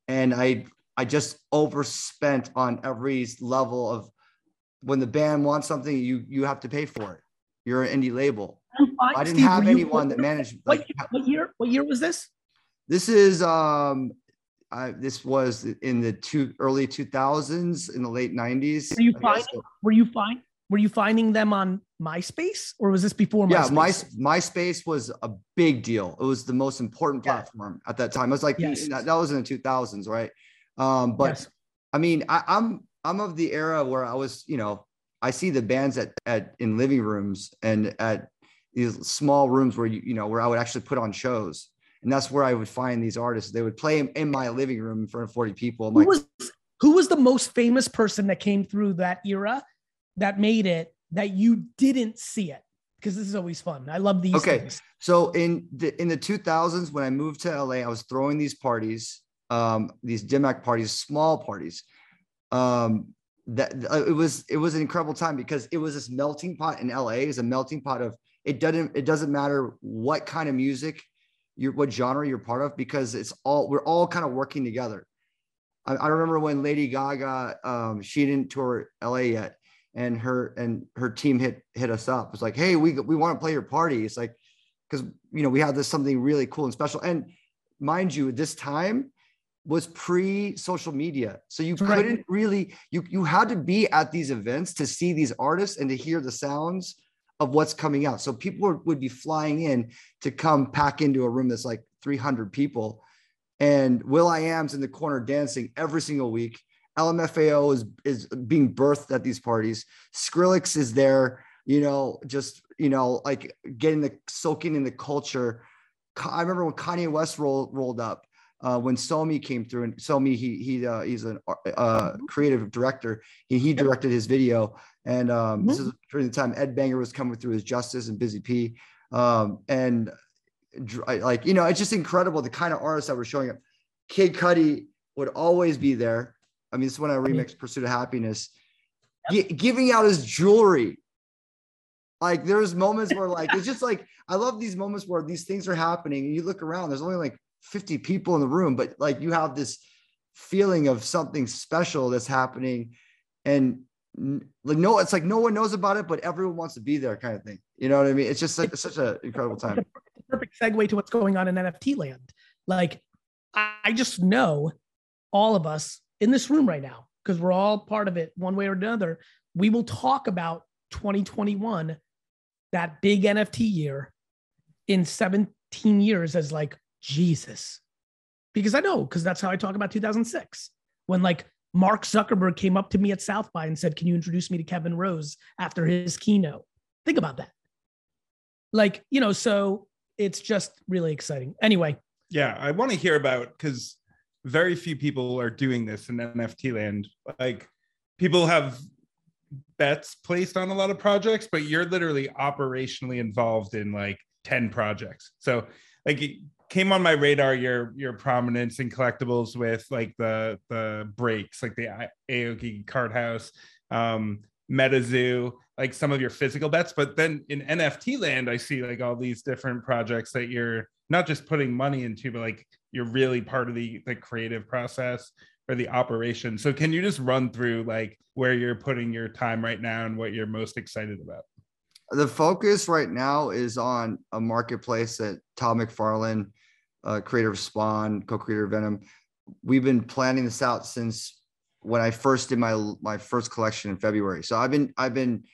And I I just overspent on every level of when the band wants something, you you have to pay for it. You're an indie label. I didn't Steve, have were you- anyone that managed What, like what year? What year was this? this is um I, this was in the two early 2000s in the late 90s. Are you I fine? guess. So- Were you fine? Were you finding them on MySpace or was this before yeah, MySpace? my MySpace was a big deal. It was the most important Yeah. platform at that time. It was like Yes. that, that was in the 2000s, right? Um, but Yes. I mean, I, I'm I'm of the era where I was, you know, I see the bands at at in living rooms and at these small rooms where you you know where I would actually put on shows, and that's where I would find these artists. They would play in, my living room in front of 40 people. I'm who like, was who was the most famous person that came through that era that made it that you didn't see it? Because this is always fun. I love these Okay. things. So in the in the 2000s, when I moved to LA, I was throwing these parties, um, these Dim Mak parties, small parties. Um, that uh, it was it was an incredible time because it was this melting pot in LA is a melting pot of it doesn't it doesn't matter what kind of music you're what genre you're part of because it's all we're all kind of working together. I, I remember when Lady Gaga um, she didn't tour LA yet and her and her team hit hit us up. It's like, hey, we we want to play your party. It's like because you know we have this something really cool and special. And mind you, this time was pre social media, so you right. couldn't really you you had to be at these events to see these artists and to hear the sounds of what's coming out. So people would be flying in to come pack into a room that's like 300 people. And will.i.am's in the corner dancing every single week. LMFAO is is being birthed at these parties. Skrillex is there, you know, just you know, like getting the soaking in the culture. I remember when Kanye West rolled rolled up. Uh, when So-Me came through, and So-Me, he he uh, he's a uh, creative director. He he directed his video, and um, this is during the time Ed Banger was coming through as Justice and Busy P, um, and like you know, it's just incredible the kind of artists that were showing up. Kid Cudi would always be there. I mean, this is when I remixed Pursuit of Happiness, gi- giving out his jewelry. Like there's moments where like it's just like I love these moments where these things are happening and you look around, there's only like 50 people in the room, but like you have this feeling of something special that's happening. And like no, it's like no one knows about it, but everyone wants to be there, kind of thing. You know what I mean? It's just such, such an incredible time. Perfect segue to what's going on in NFT land. Like, I just know all of us in this room right now, because we're all part of it one way or another. We will talk about 2021, that big NFT year in 17 years as like Jesus. Because I know, because that's how I talk about 2006. When like Mark Zuckerberg came up to me at South by and said, Can you introduce me to Kevin Rose after his keynote? Think about that. Like, you know, so it's just really exciting. Anyway, Yeah, I want to hear about because very few people are doing this in NFT land. Like people have bets placed on a lot of projects, but you're literally operationally involved in like 10 projects. So like came on my radar your your prominence in collectibles with like the the breaks, like the Aoki card house, um, MetaZoo, like some of your physical bets. But then in NFT land, I see like all these different projects that you're not just putting money into, but like you're really part of the the creative process or the operation. So can you just run through like where you're putting your time right now and what you're most excited about? The focus right now is on a marketplace that Todd McFarlane, uh, creator of Spawn, co-creator of Venom. We've been planning this out since when I first did my my first collection in February. So I've been I've been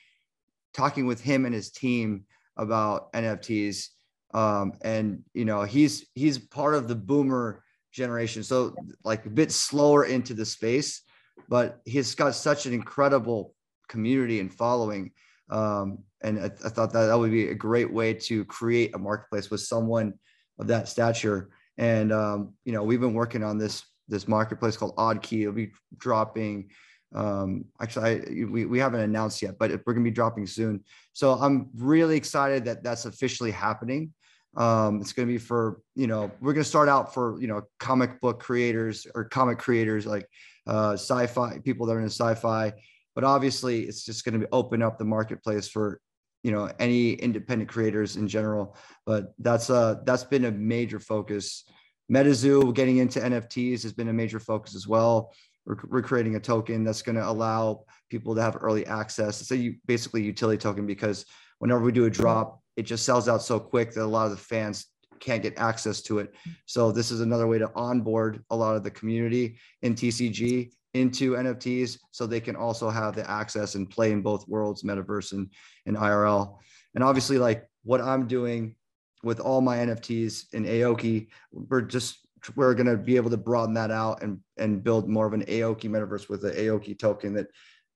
talking with him and his team about NFTs. Um, and you know, he's he's part of the boomer generation. So like a bit slower into the space, but he's got such an incredible community and following. Um, and I, I thought that that would be a great way to create a marketplace with someone of that stature. And um, you know, we've been working on this this marketplace called Odd Key. It'll be dropping. Um, actually, I, we, we haven't announced yet, but we're going to be dropping soon. So I'm really excited that that's officially happening. Um, it's going to be for, you know, we're going to start out for, you know, comic book creators or comic creators like uh, sci-fi people that are in sci-fi, but obviously it's just going to open up the marketplace for, you know, any independent creators in general. But that's uh that's been a major focus. MetaZoo getting into NFTs has been a major focus as well. We're, we're creating a token that's going to allow people to have early access. It's a basically utility token because whenever we do a drop, it just sells out so quick that a lot of the fans can't get access to it. So this is another way to onboard a lot of the community in TCG into NFTs so they can also have the access and play in both worlds, metaverse and, and IRL. And obviously like what I'm doing with all my NFTs in Aoki, we're just we're going to be able to broaden that out and and build more of an Aoki metaverse with the Aoki token that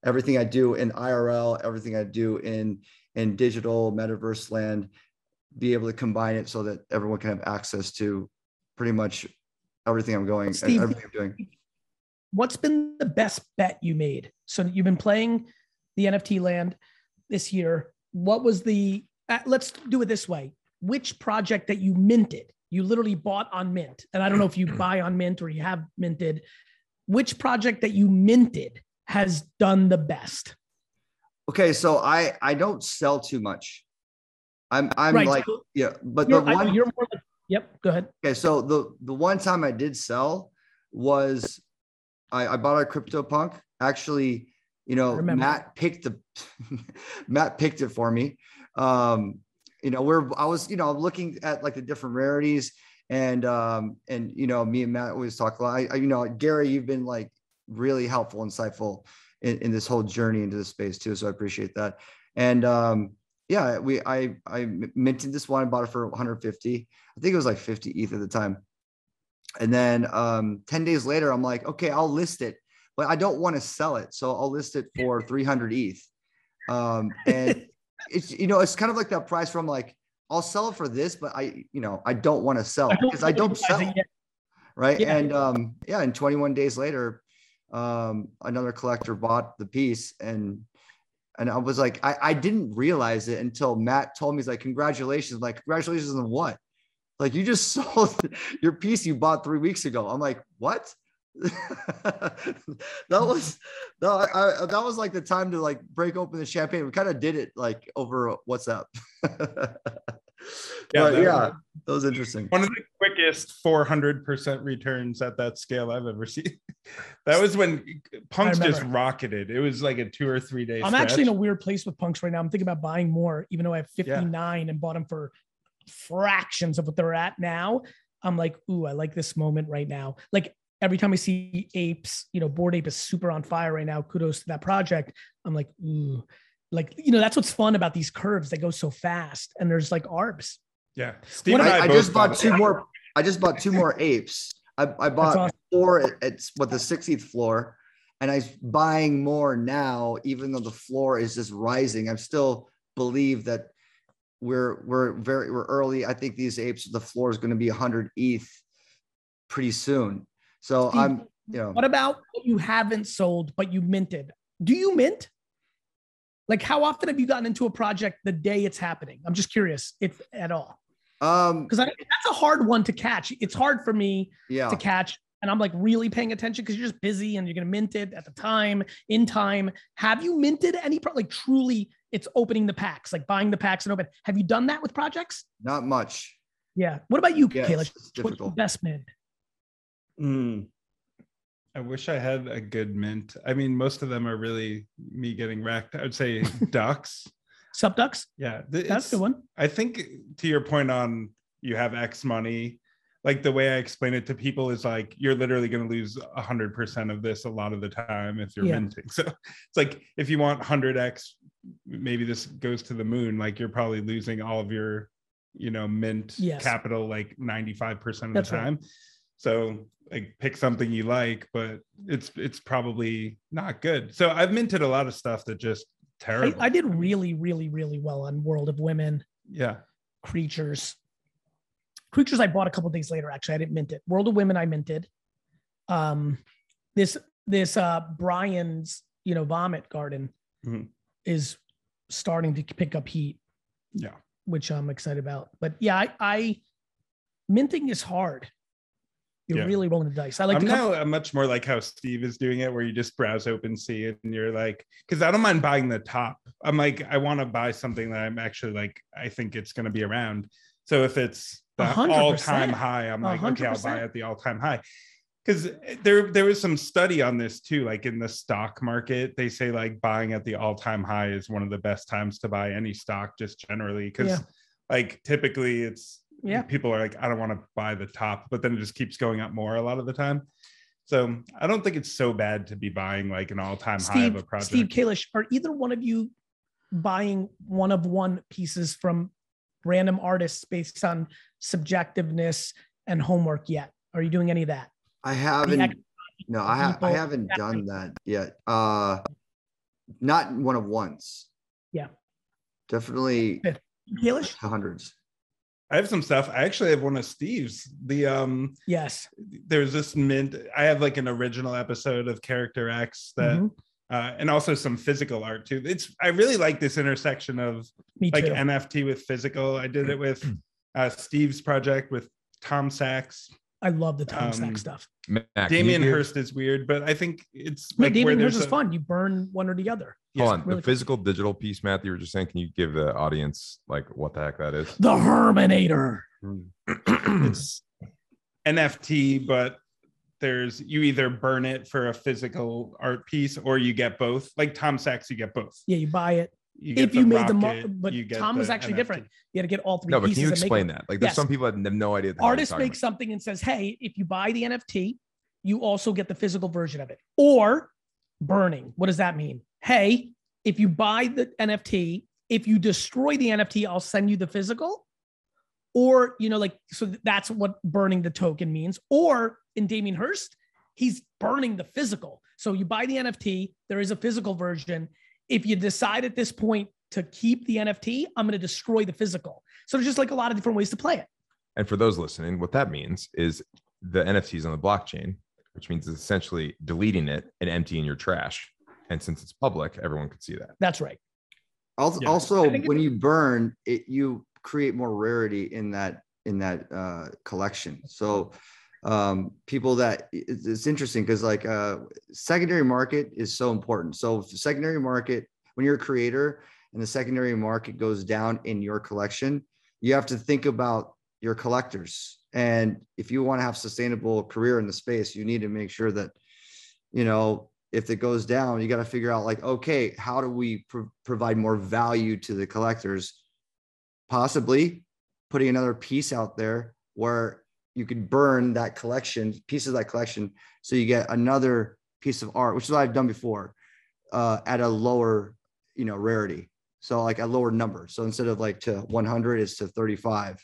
everything I do in IRL, everything I do in in digital metaverse land, be able to combine it so that everyone can have access to pretty much everything I'm going Steve, everything I'm doing. What's been the best bet you made? So you've been playing the NFT land this year. What was the uh, let's do it this way. Which project that you minted, you literally bought on mint, and I don't know if you buy on mint or you have minted, which project that you minted has done the best? Okay, so I I don't sell too much. I'm I'm Right, like so yeah, but the You're, I- one you're more like, yep, go ahead. okay, so the the one time I did sell was I, I bought a CryptoPunk. Actually, you know. Matt picked the Matt picked it for me. Um, you know, we're I was you know looking at like the different rarities and um and you know me and Matt always talk a lot. I, I you know Gary, you've been like really helpful, insightful in, in this whole journey into the space too. So I appreciate that. And um, yeah, we I I minted this one, I bought it for 150. I think it was like 50 ETH at the time. And then um, 10 days later, I'm like, okay, I'll list it, but I don't want to sell it. So I'll list it for 300 ETH. Um, and it's you know, it's kind of like that price from like, I'll sell it for this, but I, you know, I don't want to sell because I don't sell realize it yet. right? Yeah. And um, yeah, and 21 days later, um, another collector bought the piece, and and I was like, I, I didn't realize it until Matt told me, he's like, congratulations, I'm like congratulations on what? Like you just sold your piece you bought three weeks ago. I'm like, what? that was no, I, I- that was like the time to like break open the champagne. We kind of did it like over WhatsApp. Yeah, but that yeah, was- that was interesting. One of the quickest 400% returns at that scale I've ever seen. That was when punks just rocketed. It was like a two or three days. I'm actually in a weird place with punks right now. I'm thinking about buying more, even though I have Yeah. 59 and bought them for fractions of what they're at now. I'm like, ooh, I like this moment right now. Like every time I see apes, you know, Bored Ape is super on fire right now. Kudos to that project. I'm like, ooh, like you know, that's what's fun about these curves. They go so fast, and there's like arbs. Yeah. Steve What and I, I both just bought two it. more. I just bought two more apes. I, I bought awesome. four at, at what the 60th floor, and I'm buying more now, even though the floor is just rising. I'm still believe that we're we're very we're early. I think these apes, the floor is going to be 100 ETH pretty soon. So Steve, I'm, you know, What about what you haven't sold but you minted? Do you mint? Like, how often have you gotten into a project the day it's happening? I'm just curious if at all. um, because that's a hard one to catch. It's hard for me yeah. to catch, and I'm like really paying attention because you're just busy and you're gonna mint it at the time in time. Have you minted any pro- like truly? It's opening the packs, like buying the packs and open. Have you done that with projects? Not much. Yeah. What about you, Yeah, Kayla? it's, it's What's the best mint? Mm. I wish I had a good mint. I mean, most of them are really me getting wrecked. I would say ducks. SupDucks? Yeah, th- That's a it's- good one. I think to your point on you have X money, like the way I explain it to people is like you're literally going to lose a hundred percent of this a lot of the time if you're Yeah. minting. So it's like if you want hundred X, maybe this goes to the moon. Like you're probably losing all of your, you know, mint Yes. capital like ninety five percent of That's the right. time. So like pick something you like, but it's it's probably not good. So I've minted a lot of stuff that just I, terrible. I did really, really, really well on World of Women, yeah. Creatures. Creatures I bought a couple days later. Actually, I didn't mint it. World of Women I minted. Um, this this uh Brian's you know vomit garden Mhm. is starting to pick up heat. Yeah. which I'm excited about. But yeah, I, I minting is hard. You're Yeah. really rolling the dice. I like I'm to come, now I'm much more like how Steve is doing it, where you just browse open OpenSea and you're like, because I don't mind buying the top. I'm like, I want to buy something that I'm actually like, I think it's going to be around. So if it's the hundred all-time high, I'm like, hundred okay, I'll buy at the all-time high. Because there there was some study on this too, like in the stock market, they say like buying at the all-time high is one of the best times to buy any stock, just generally. Because Yeah. like typically it's Yeah. people are like i don't want to buy the top but then it just keeps going up more a lot of the time so i don't think it's so bad to be buying like an all-time high of a project Steve Kalish, are either one of you buying one of one pieces from random artists based on subjectiveness and homework yet? Are you doing any of that? I haven't. ex- No, I, ha- I haven't done that yet. Uh, not one of ones. Yeah. Definitely Kalish? hundreds. i have some stuff i actually have one of steve's the um Yes. there's this mint i have like an original episode of character x that Mhm. Uh and also some physical art too it's i really like this intersection of like nft with physical i did it with uh steve's project with tom sachs I love the Tom um, Stack stuff. Matt, can you Damien give- Hirst is weird, but I think it's No, like where Damien Hirst there's is a- fun. You burn one or the other. Yeah, Hold on, really the cool. physical digital piece, Matt, that you were just saying. Can you give the audience like what the heck that is? The Herminator. it's NFT, but there's you either burn it for a physical art piece or you get both. Like Tom Sachs, you get both. Yeah, you buy it. You If you made the mo- but you Tom is actually NFT. different. You got to get all three no, but pieces. can you explain that? Like, there's Yes. some people that have no idea. what the Artist talking makes something and says, "Hey, if you buy the NFT, you also get the physical version of it." Or burning. What does that mean? Hey, if you buy the NFT, if you destroy the NFT, I'll send you the physical. Or, you know, like, so that's what burning the token means. Or in Damien Hirst, he's burning the physical. So you buy the NFT, there is a physical version. If you decide at this point to keep the NFT, I'm going to destroy the physical. So there's just like a lot of different ways to play it. And for those listening, what that means is the NFTs on the blockchain, which means it's essentially deleting it and emptying your trash. And since it's public, everyone could see that. That's right. Also, Yeah. also when you burn it, you create more rarity in that in that uh, collection. So um, people that it's, it's interesting because like uh, secondary market is so important. So secondary market, when you're a creator and the secondary market goes down in your collection, you have to think about your collectors. And if you want to have sustainable career in the space, you need to make sure that you know if it goes down, you got to figure out like, okay, how do we pro- provide more value to the collectors? Possibly putting another piece out there where you could burn that collection, piece of that collection, so you get another piece of art, which is what I've done before, uh, at a lower, you know, rarity. So like a lower number. So instead of like to 100, it's to 35,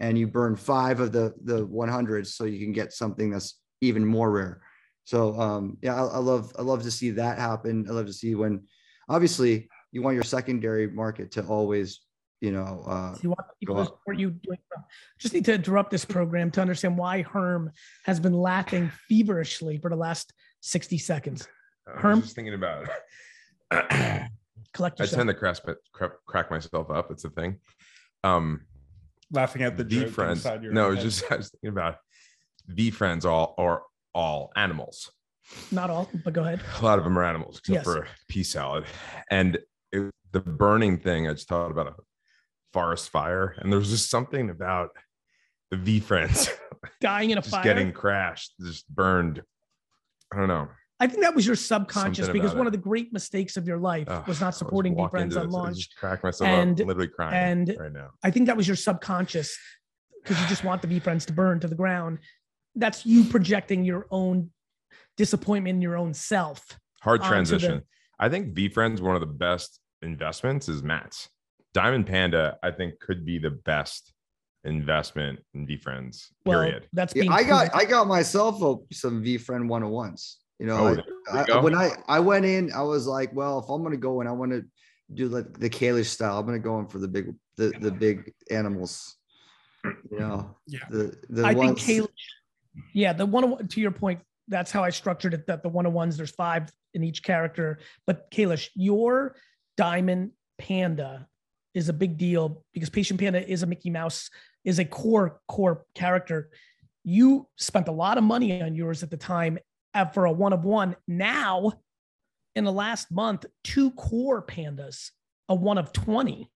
and you burn five of the the 100s, so you can get something that's even more rare. So um, yeah, I, I love I love to see that happen. I love to see when, obviously, you want your secondary market to always, you know, uh, So you want people to support you doing just need to interrupt this program to understand why Herm has been laughing feverishly for the last 60 seconds. I Herm? was just thinking about it. I Collect yourself. tend to crack, crack, crack myself up. It's a thing. Um, laughing at the V joke friends. your No, head. it's just I was thinking about the friends. All are all animals. Not all, but go ahead. A lot of them are animals, except Yes. for pea salad. And it, the burning thing, I just thought about a forest fire, and there was just something about the V friends dying in a just fire. getting crashed, just burned. I don't know. I think that was your subconscious Something because one it. of the great mistakes of your life Ugh, was not supporting V Friends on launch. just crack myself And- up, literally crying and- right now. I think that was your subconscious because you just want the V Friends to burn to the ground. That's you projecting your own disappointment in your own self. Hard onto the- transition. I think V Friends one of the best investments is Matt's. Diamond Panda, I think, could be the best investment in V Friends. Well, Period. that's Yeah, I got. I got myself a, some V friend 101s. You know, Oh, I- there I, you go. when I I went in, I was like, well, if I'm gonna go in, I want to do like the Kalish style. I'm gonna go in for the big the the big animals. You know, Yeah. the the I ones, think Kayla, yeah, the one to your point, that's how I structured it. That the one on ones, there's five in each character. But Kalish, your diamond panda is a big deal because Patient Panda is a Mickey Mouse, is a core core character. You spent a lot of money on yours at the time for a one of one. Now, in the last month, two core pandas, a one of 20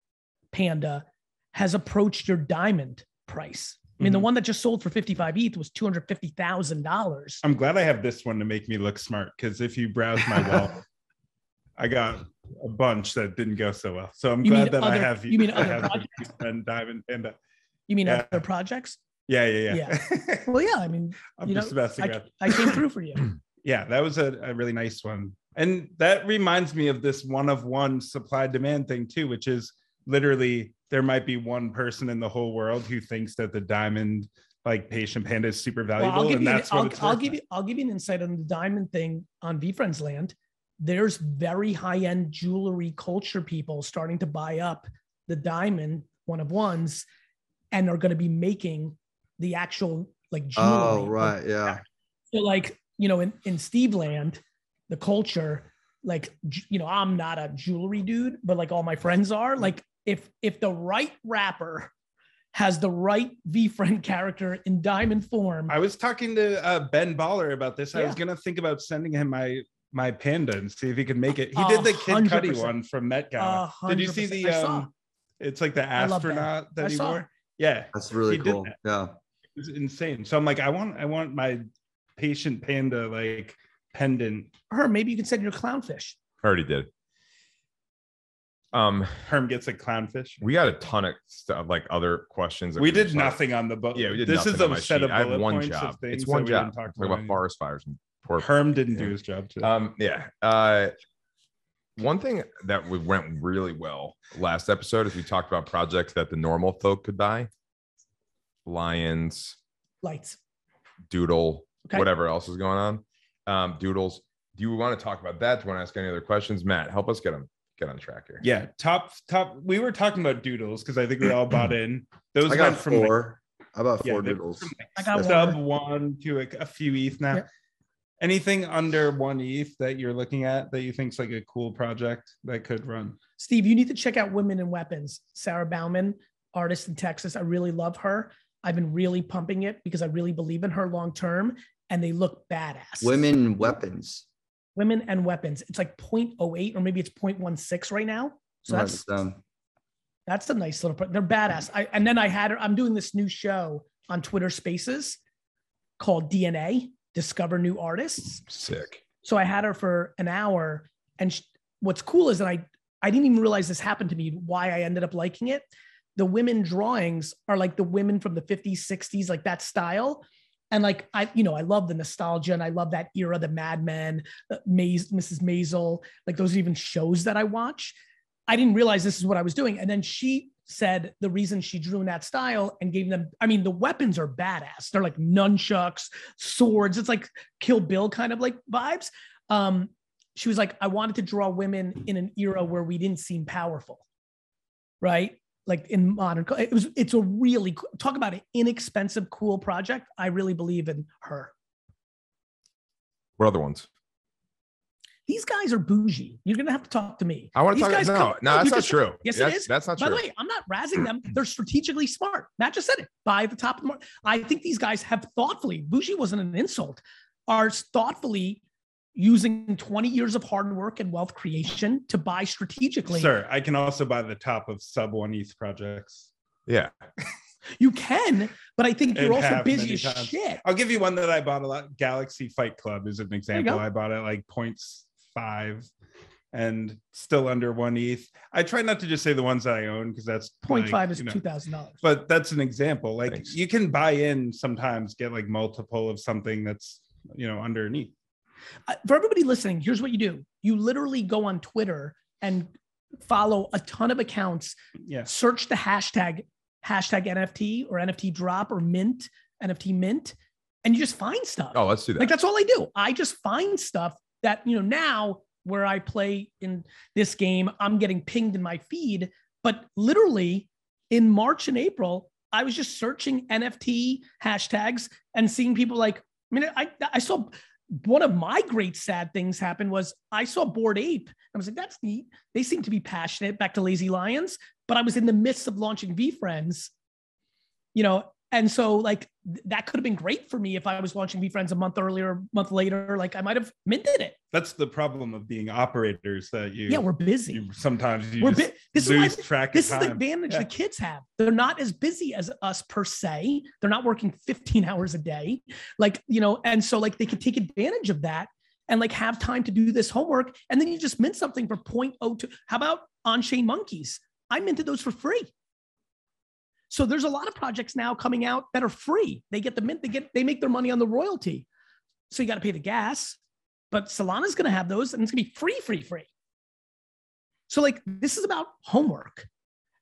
panda has approached your diamond price. I mean, the Mhm. one that just sold for 55 ETH was $250,000. I'm glad I have this one to make me look smart because if you browse my wallet, I got a bunch that didn't go so well. So I'm You glad that I have you You mean I other projects? and Diamond Panda. You mean Yeah. other projects? Yeah, yeah, yeah. yeah. Well, yeah. I mean, I'm you know, just messing I, around. I came through for you. Yeah, that was a, a really nice one. And that reminds me of this one of one supply demand thing too, which is literally there might be one person in the whole world who thinks that the diamond like patient panda is super Well, valuable. I'll give and you. An, what I'll, it's I'll give you. I'll give you an insight on the diamond thing on VFriends land. There's very high end jewelry culture people starting to buy up the diamond one of ones, and are going to be making the actual like jewelry. Oh right, yeah. So like, you know, in, in Steve land, the culture, like, you know, I'm not a jewelry dude, but like all my friends are like, if, if the right rapper has the right V friend character in diamond form, I was talking to uh, Ben Baller about this. I was gonna think about sending him my my panda and see if he could make it. He A did the Kid hundred Cudi one from Met A Gala. Did you see the um? It's like the I love that. astronaut that, he wore. Yeah, That's really He cool. that. Yeah. it was insane. So I'm like, I want I want my patient panda like pendant. her, maybe you can send your clownfish. Already did. Um, Herm gets a clownfish. we got a ton of stuff, like other questions. that We did just like- nothing on the boat. Yeah, we did This nothing is a set sheet. of I have bullet one points job. of It's one we didn't job. talk Talk about about. forest fires and poor Herm didn't do his job today. Um, yeah. Uh, one thing that we went really well last episode is we talked about projects that the normal folk could buy. Lions, Lights. Doodle, Okay. whatever else is going on. Um, Doodles. Do you want to talk about that? Do you want to ask any other questions? Matt, help us get them get on track here. yeah, top top. We were talking about doodles because I think we all bought in. Those I went got from like, four. I bought four they- doodles. I got sub one. one to a, a few ETH now. Yeah. Anything under one ETH that you're looking at that you think's like a cool project that could run? Steve, you need to check out Women in Weapons. Sara Baumann, artist in Texas. I really love her. I've been really pumping it because I really believe in her long term and they look badass. Women weapons. Women and Weapons. It's like 0.08 or maybe it's 0.16 right now. So Write that's it down. that's a nice little pro- they're badass. I, and then I had her, I'm doing this new show on Twitter Spaces called DNA, Discover New Artists. Sick. So I had her for an hour. And sh- what's cool is that I I didn't even realize this happened to me. Why I ended up liking it. The women drawings are like the women from the 50s, 60s, like that style. And like I, you know, I love the nostalgia and I love that era, the Mad Men, uh, Maze, Mrs. Maisel, like those are even shows that I watch. I didn't realize this is what I was doing. And then she said the reason she drew in that style and gave them, I mean, the weapons are badass. They're like nunchucks, swords. It's like Kill Bill kind of like vibes. Um, she was like, I wanted to draw women in an era where we didn't seem powerful, right? Like in modern, it was. It's a really talk about an inexpensive, cool project. I really believe in her. What other ones? These guys are bougie. You're gonna have to talk to me. I want to These talk. guys No, come- no, that's not just- true. Yes, it that's, is. That's not By true. By the way, I'm not razzing them. They're strategically smart. Matt just said it. Buy the top of the market. I think these guys have thoughtfully, bougie wasn't an insult, are thoughtfully using 20 years of hard work and wealth creation to buy strategically. Sir, I can also buy the top of sub one ETH projects. yeah. You can, but I think you're also have busy as times. shit. I'll give you one that I bought a lot. Galaxy Fight Club is an example. I bought it like 0.5 and still under one ETH. I try not to just say the ones that I own because that's Point like, five is you know, two thousand dollars. but that's an example. Like Thanks. you can buy in sometimes, get like multiple of something that's you know underneath. Uh, for everybody listening, here's what you do: you literally go on Twitter and follow a ton of accounts. Yeah. Search the hashtag hashtag NFT or NFT drop or mint NFT mint, and you just find stuff. Oh, let's do that. Like that's all I do. I just find stuff that, you know, now where I play in this game, I'm getting pinged in my feed. But literally in March and April, I was just searching NFT hashtags and seeing people like, I mean, I, I saw one of my great sad things happen was I saw Bored Ape. I was like, that's neat. They seem to be passionate back to Lazy Lions, but I was in the midst of launching V Friends, you know, and so like th- that could have been great for me if I was launching V Friends a month earlier, month later. Like I might have minted it. That's the problem of being operators that you. Yeah, we're busy. you sometimes you we're just bu- this is why track this is the advantage Yeah. the kids have. They're not as busy as us per se. They're not working 15 hours a day. Like, you know, and so like they could take advantage of that and like have time to do this homework. And then you just mint something for 0.02. How about on-chain monkeys? I minted those for free. So there's a lot of projects now coming out that are free. They get the mint, they get they make their money on the royalty. So you got to pay the gas. But Solana's gonna have those and it's gonna be free, free, free. So like this is about homework.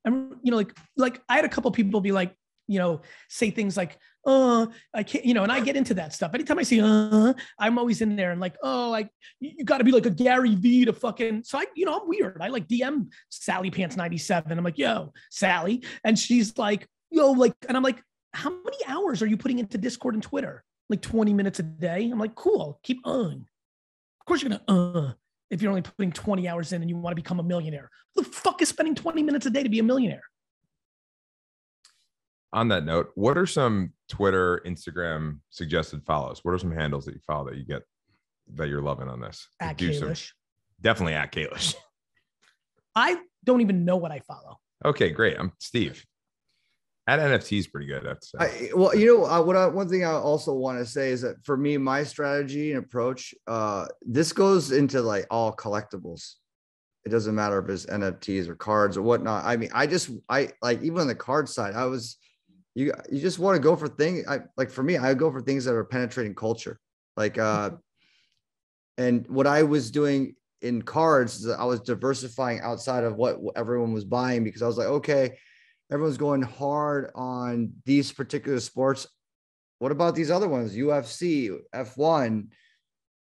And you know, like like I had a couple people be like, you know, say things like, uh, I can't," you know, and I get into that stuff. Anytime I see, "Uh," I'm always in there and like, "Oh, like you, got to be like a Gary V to fucking." So I, you know, I'm weird. I like DM Sally Pants 97. I'm like, "Yo, Sally," and she's like, "Yo, like," and I'm like, "How many hours are you putting into Discord and Twitter? Like 20 minutes a day?" I'm like, "Cool, keep on." Of course, you're gonna uh if you're only putting 20 hours in and you want to become a millionaire. Who the fuck is spending 20 minutes a day to be a millionaire? On that note, what are some Twitter, Instagram suggested follows? What are some handles that you follow that you get that you're loving on this? To At do some- Definitely at Kalish. I don't even know what I follow. Okay, great. I'm Steve. At NFT is pretty good. I have to say. I, well, you know, uh, what I, one thing I also want to say is that for me, my strategy and approach, uh, this goes into like all collectibles. It doesn't matter if it's NFTs or cards or whatnot. I mean, I just, I like even on the card side, I was, you, you just want to go for things. I like for me, I go for things that are penetrating culture. Like, uh, and what I was doing in cards, is that I was diversifying outside of what everyone was buying because I was like, okay, everyone's going hard on these particular sports. What about these other ones? UFC, F1,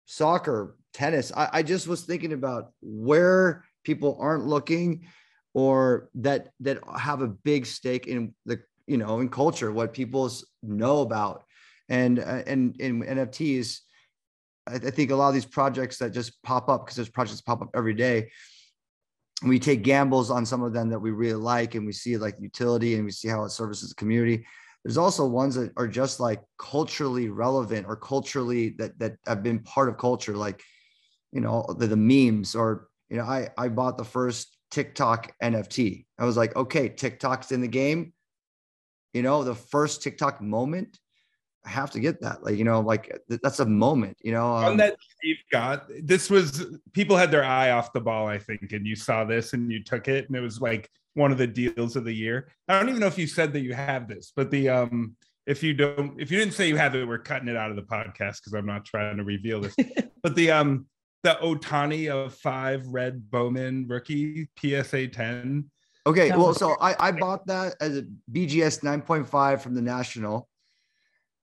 soccer, tennis. I, I just was thinking about where people aren't looking or that that have a big stake in the you know in culture, what people know about. And uh, and in NFTs, I, I think a lot of these projects that just pop up because there's projects pop up every day we take gambles on some of them that we really like and we see like utility and we see how it services the community. There's also ones that are just like culturally relevant or culturally that that have been part of culture like you know the, the memes or you know i i bought the first tiktok nft i was like okay tiktok's in the game you know the first tiktok moment i have to get that like you know like th- that's a moment you know One um, that Steve got. This was people had their eye off the ball, I think, and you saw this and you took it, and it was like one of the deals of the year. I don't even know if you said that you have this, but the um, if you don't, if you didn't say you have it, we're cutting it out of the podcast because I'm not trying to reveal this. but the um, the Ohtani of five red Bowman rookie PSA 10. Okay, well, so I, I bought that as a BGS 9.5 from the National.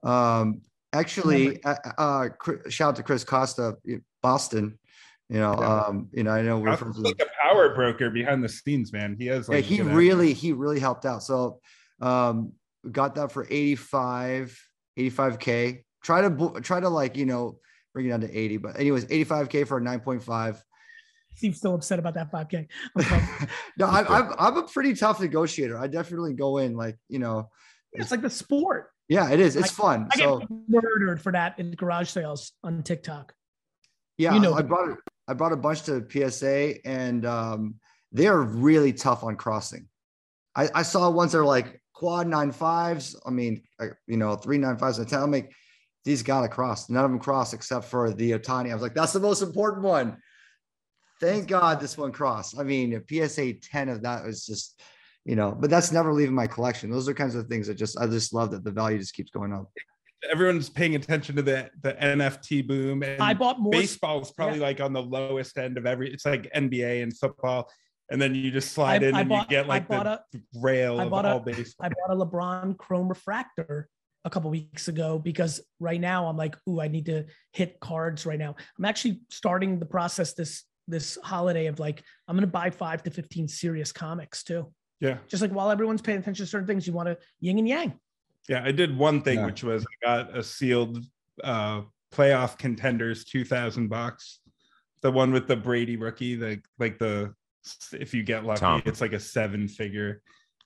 Um, actually, uh, uh, shout out to Chris Costa, Boston. You know, um, you know, I know we're He's from like a power broker behind the scenes, man. He has yeah, he you know, really, he really helped out. So, um, got that for 85, 85k. Try to try to like you know bring it down to 80, but anyways, 85k for a 9.5. Steve's still upset about that 5K. I'm no, I, I'm I'm a pretty tough negotiator. I definitely go in like you know, it's like the sport. yeah, it is. It's fun. I so get murdered for that in garage sales on TikTok. yeah, you know I the- brought I brought a bunch to PSA, and um, they're really tough on crossing. I, I saw ones that are like quad nine fives. I mean, I, you know, three nine fives and 10. I'm like, these got to cross. None of them cross except for the Ohtani. I was like, that's the most important one. Thank God this one crossed. I mean, a PSA 10 of that was just, you know, but that's never leaving my collection. Those are kinds of things that just, I just love that the value just keeps going up. Everyone's paying attention to the the NFT boom. And I bought more. baseball is probably Yeah. like on the lowest end of every. It's like NBA and football, and then you just slide I- in I and bought- you get like bought the rail I of bought a- all baseball. I bought a LeBron Chrome refractor a couple weeks ago because right now I'm like, ooh, I need to hit cards right now. I'm actually starting the process this this holiday of like I'm gonna buy five to fifteen serious comics too. Yeah, Just like while everyone's paying attention to certain things, you want to yin and yang. yeah. I did one thing, Yeah. which was I got a sealed uh playoff contenders 2000 box, the one with the Brady rookie, the like the if you get lucky, Tom. it's like a seven figure.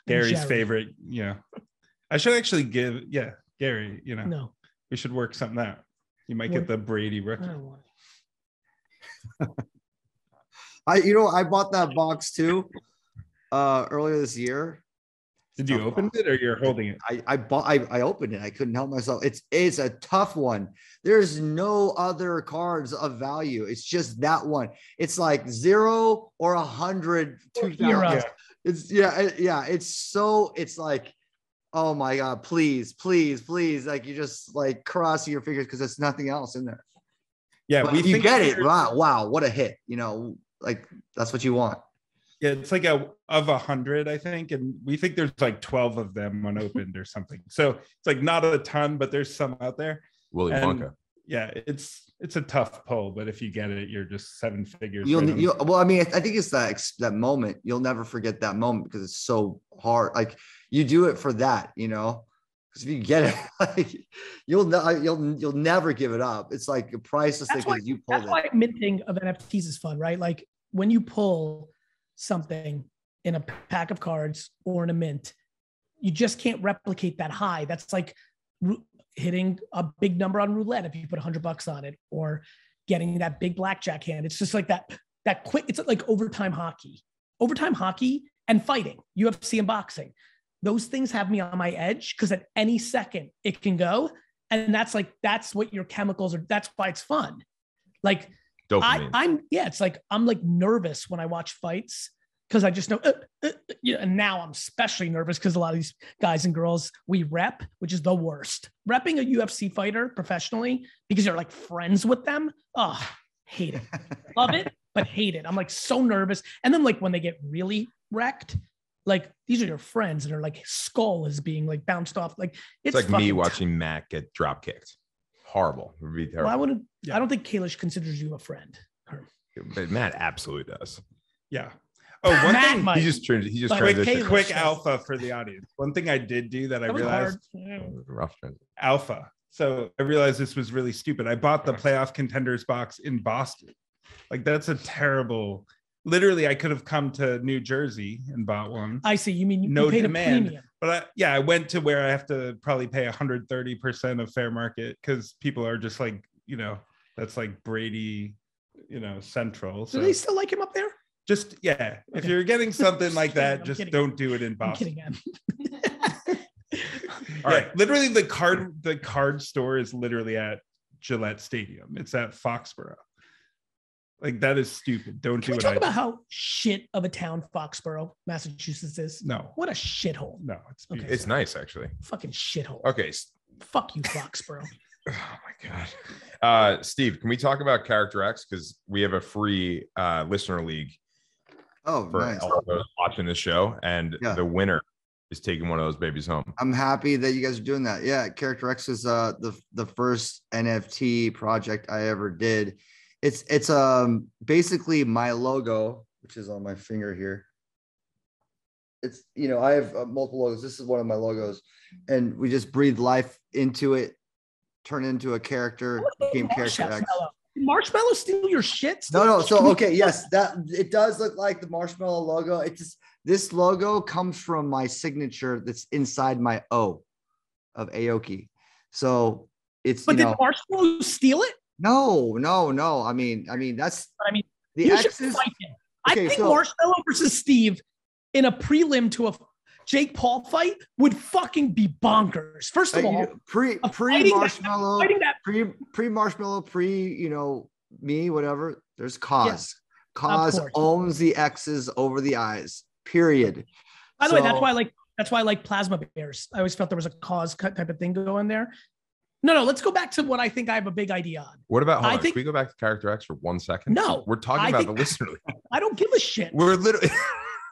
Gary's Jerry. favorite. Yeah, I should actually give. Yeah, Gary. You know, No, we should work something out. You might What- get the Brady I rookie. don't want. I, you know, I bought that box too uh earlier this year. Did you Tough open it or you're holding it? I I bought I, I opened it. I couldn't help myself. It's it's a tough one. There's no other cards of value. It's just that one. It's like zero or a hundred. Or 2000. hero. Yeah. It's yeah, it- yeah. It's so it's like, oh my god, please, please, please. Like you just like crossing your fingers because there's nothing else in there. Yeah, But we if you think get it. there's- Wow, wow, what a hit. You know, like that's what you want. Yeah, it's like a of a hundred, I think, and we think there's like twelve of them unopened or something. So it's like not a ton, but there's some out there. Willy And- Wonka. Yeah, it's it's a tough pull, but if you get it, you're just seven figures. You'll, for them. you well, I mean, I think it's that that moment. You'll never forget that moment because it's so hard. Like you do it for that, you know. Because if you get it, like you'll you'll you'll never give it up. It's like a priceless thing That's why, because you that's pulled it. why minting of NFTs is fun, right? Like when you pull something in a pack of cards or in a mint, you just can't replicate that high. That's like hitting a big number on roulette if you put 100 bucks on it or getting that big blackjack hand. It's just like that that quick it's like overtime hockey. Overtime hockey and fighting, UFC and boxing. Those things have me on my edge because at any second it can go and that's like that's what your chemicals are that's why it's fun. Like I, Dopamine. I'm yeah, it's like I'm like nervous when I watch fights because I just know, uh, uh, uh, yeah. And now I'm especially nervous because a lot of these guys and girls we rep, which is the worst. Repping a UFC fighter professionally because you're like friends with them. Oh, hate it. Love it, but hate it. I'm like so nervous. And then like when they get really wrecked, like these are your friends and are like skull is being like bounced off. Like it's, it's, like me fucking- watching Matt get drop kicked. Horrible. It would be Well, terrible. I wouldn't. Yeah. I don't think Kalish considers you a friend. but Matt absolutely does. Yeah. Oh, one Matt thing. might. He just turned. He just But Quick, transitioned. quick alpha for the audience. One thing I did do that I That was realized hard. Rough transition. alpha. So I realized this was really stupid. I bought the playoff contenders box in Boston. Like that's a terrible. Literally, I could have come to New Jersey and bought one. I see. You mean you No paid demand. a premium? But I, yeah, I went to where I have to probably pay 130% of fair market because people are just like, you know, that's like Brady, you know, central. Do So they still like him up there? just, yeah, if you're getting something like that, just kidding. don't do it in Boston. All right. Literally, the card, the card store is literally at Gillette Stadium. It's at Foxborough. Like that is stupid. Don't Can do we what talk I about do. how shit of a town Foxborough, Massachusetts is? No, What a shithole. no, it's Okay. beautiful. It's nice actually. Fucking shithole. Okay. Fuck you, Foxborough. Oh my god. Uh, Steve, can we talk about Character X because we have a free uh, listener league Oh, for nice. all those watching this show, and Yeah. the winner is taking one of those babies home. I'm happy that you guys are doing that. Yeah, Character X is uh the the first NFT project I ever did. It's it's um basically my logo, which is on my finger here. It's you know I have uh, multiple logos. This is one of my logos, and we just breathe life into it, turn into a character, became Character X. Marshmello. Steal your shit? No, no. So okay, yes, that it does look like the marshmello logo. It's just this logo comes from my signature that's inside my O of Aoki. So it's But did know Marshmello steal it? No, no, no. I mean, I mean that's I mean, the X's. fight him. Okay, I think so- Marshmello versus Steve in a prelim to a Jake Paul fight would fucking be bonkers. First Uh, of all, know, pre pre marshmello, pre pre marshmello, pre you know me, whatever. There's KAWS. KAWS owns the X's over the I's. Period. By the way, that's why I like that's why I like plasma bears. I always felt there was a KAWS cut type of thing going there. No, no, let's go back to what I think I have a big idea on. What about? Hold I on, think- can we go back to character X for one second? No, we're talking I about think- the listener. I don't give a shit. We're literally,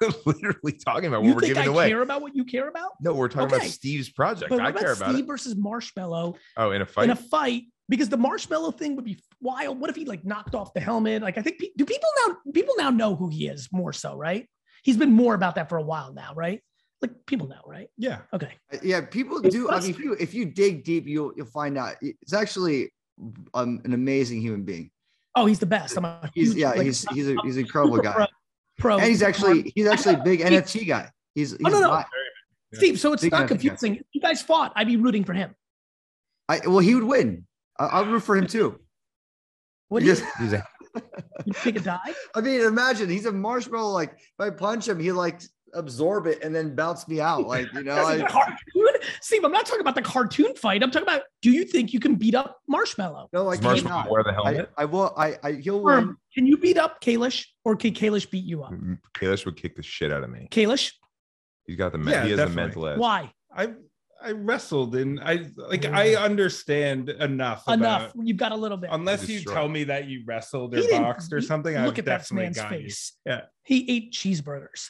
literally talking about what you we're giving I away. care about what you care about? No, we're talking about Steve's project. But I about care about Steve it. versus Marshmello Oh, in a fight. in a fight? Because the marshmello thing would be wild. What if he like knocked off the helmet? Like I think do people now people now know who he is more so, right? He's been more about that for a while now, right? Like people know, right? Yeah. Okay. Yeah, people do. I mean, if you if you dig deep, you'll you'll find out it's actually um, an amazing human being. Oh, he's the best. I'm a He's yeah, like, he's he's a he's an incredible guy, Pro, pro. and he's actually he's actually a big NFT guy. He's, he's Oh, no, no. not- Steve. So it's Big not fan, confusing. If you guys fought, I'd be rooting for him. I well, he would win. I, I'll root for him too. What do you, Just- He's a- you take a dive? I mean, imagine he's a marshmallow. Like if I punch him, he like absorb it and then bounce me out. Like you know, That's a I, cartoon? Steve, I'm not talking about the cartoon fight. I'm talking about do you think you can beat up Marshmello? no, I Does Marshmello cannot. wear the I, helmet? I will. I, I he'll Herm, win. can you beat up Kalish or can Kalish beat you up? Mm, Kalish would kick the shit out of me. Kalish, He's got the me- Yeah, he has the definitely. mental edge. why? I I wrestled and I like I understand enough. Enough. About, You've got a little bit. unless you tell me that you wrestled or didn't- boxed or something, I've Look at that definitely man's you. face. Yeah. He ate cheeseburgers.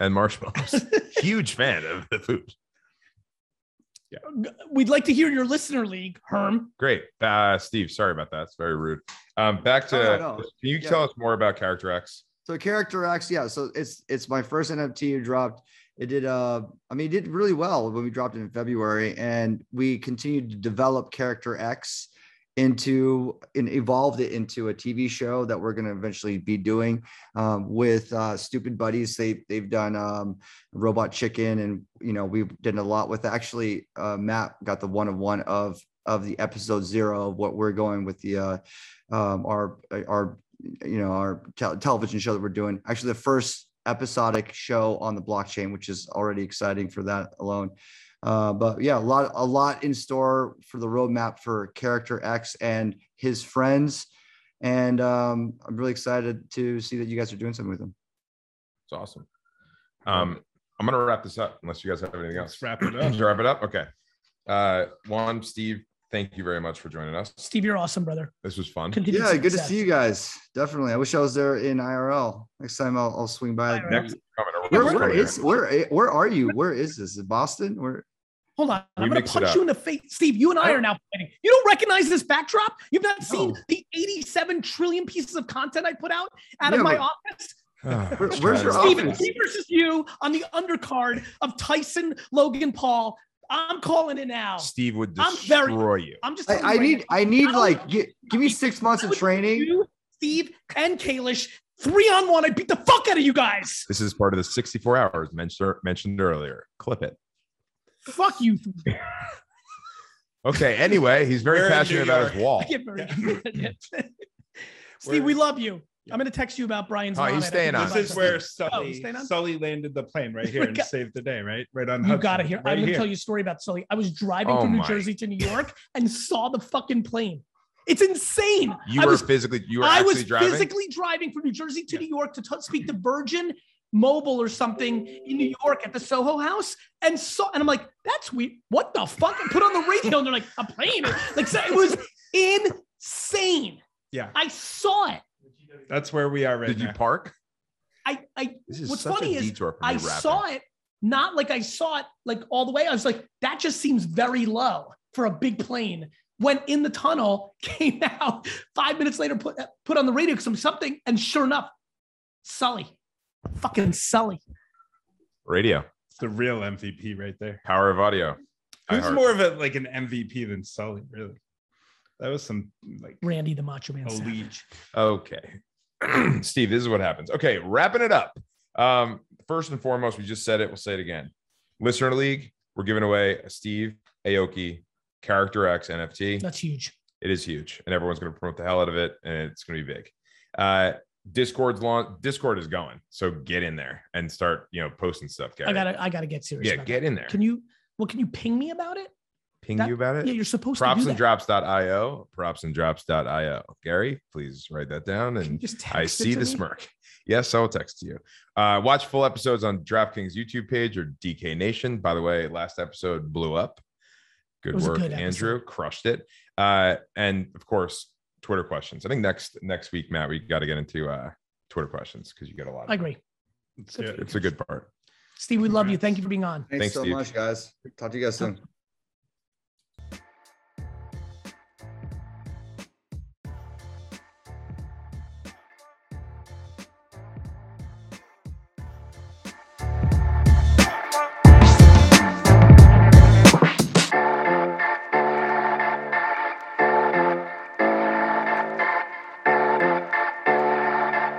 And marshmallows. Huge fan of the food. Yeah. We'd like to hear your listener league, Herm. Great. Uh, Steve, sorry about that. It's very rude. Um, back to No, no, no. can you Yeah. tell us more about Character X? So character X, yeah. So it's it's my first NFT you dropped. It did uh I mean it did really well when we dropped it in February and we continued to develop character X into and evolved it into a TV show that we're going to eventually be doing um, with uh, Stoopid Buddies. They they've done um, Robot Chicken and you know we did a lot with actually uh, Matt got the one of one of of the episode zero of what we're going with the uh, um, our our you know our tel- television show that we're doing actually the first episodic show on the blockchain which is already exciting for that alone uh, but yeah a lot a lot in store for the roadmap for character x and his friends and um, i'm really excited to see that you guys are doing something with him It's awesome. Um, I'm gonna wrap this up unless you guys have anything else. Let's wrap it up. Let's wrap it up. Okay. Uh, Juan, Steve, thank you very much for joining us. Steve, you're awesome, brother. This was fun. Continued yeah good to see you guys definitely i wish i was there in irl next time i'll, I'll swing by Next coming over. where, next where where where are you where is this is boston where Hold on. We I'm going to punch you in the face. Steve, you and I I are now fighting. You don't recognize this backdrop? You've not seen No. the 87 trillion pieces of content I put out out Yeah, of my but- office? here. Where- where's your Steven, office? me versus you on the undercard of Tyson, Logan Paul. I'm calling it now. Steve would I'm destroy very- you. I'm just I, I right need now. I need I like would- give me six months of training. You, Steve, and Kalish, three on one. I beat the fuck out of you guys. This is part of the 64 hours mentioned mentioned earlier. Clip it. Fuck you. Okay. Anyway, he's very We're passionate about his wall. I get very Steve, We're- we love you. I'm going to text you about Brian's. Oh, he's. I staying think on. This is where Oh, Sully staying on? Sully landed the plane right here and got- saved the day, right? Right on. You Hudson, got to hear. Right I'm going to here. tell you a story about Sully. I was driving Oh from New my. Jersey to New York and saw the fucking plane. It's insane. You I were was, physically you were I actually was driving. physically driving from New Jersey to New York to t- speak to Virgin Mobile or something in New York at the Soho House, and saw. And I'm like, that's weird. What the fuck? I put on the radio, and they're like, a plane. Like so it was insane. Yeah, I saw it. that's where we are right Did you park? I I This is What's such funny a is detour from I rapping. saw it, not like I saw it like all the way. I was like, that just seems very low for a big plane. Went in the tunnel, came out five minutes later, put put on the radio some something, and sure enough, Sully, fucking Sully. radio. It's the real MVP right there. Power of audio. Who's more of a like an MVP than Sully? Really, that was some like Randy the Macho Man elite. Savage. Okay. Steve, this is what happens. Okay, wrapping it up. Um, first and foremost, we just said it, we'll say it again. Listener League, we're giving away a Steve Aoki Character X NFT. That's huge. It is huge, and everyone's going to promote the hell out of it, and it's going to be big. Uh, Discord's launch. Discord is going, so get in there and start, you know, posting stuff. Gary. I gotta, I gotta get serious. yeah, get that. in there. Can you? Well, can you ping me about it? Ping that- you about it. Yeah, you're supposed props to do that. propsanddrops.io propsanddrops.io gary please write that down and just i see the me? smirk yes i'll text you uh watch full episodes on draftkings youtube page or dk nation by the way last episode blew up good It was a work good andrew crushed it uh and of course twitter questions i think next next week matt we got to get into uh twitter questions because you get a lot of I agree. Let's do it's a good part Steve, we love you. Thank you for being on. Thanks, Thanks, so Steve. much, guys. Talk to you guys soon.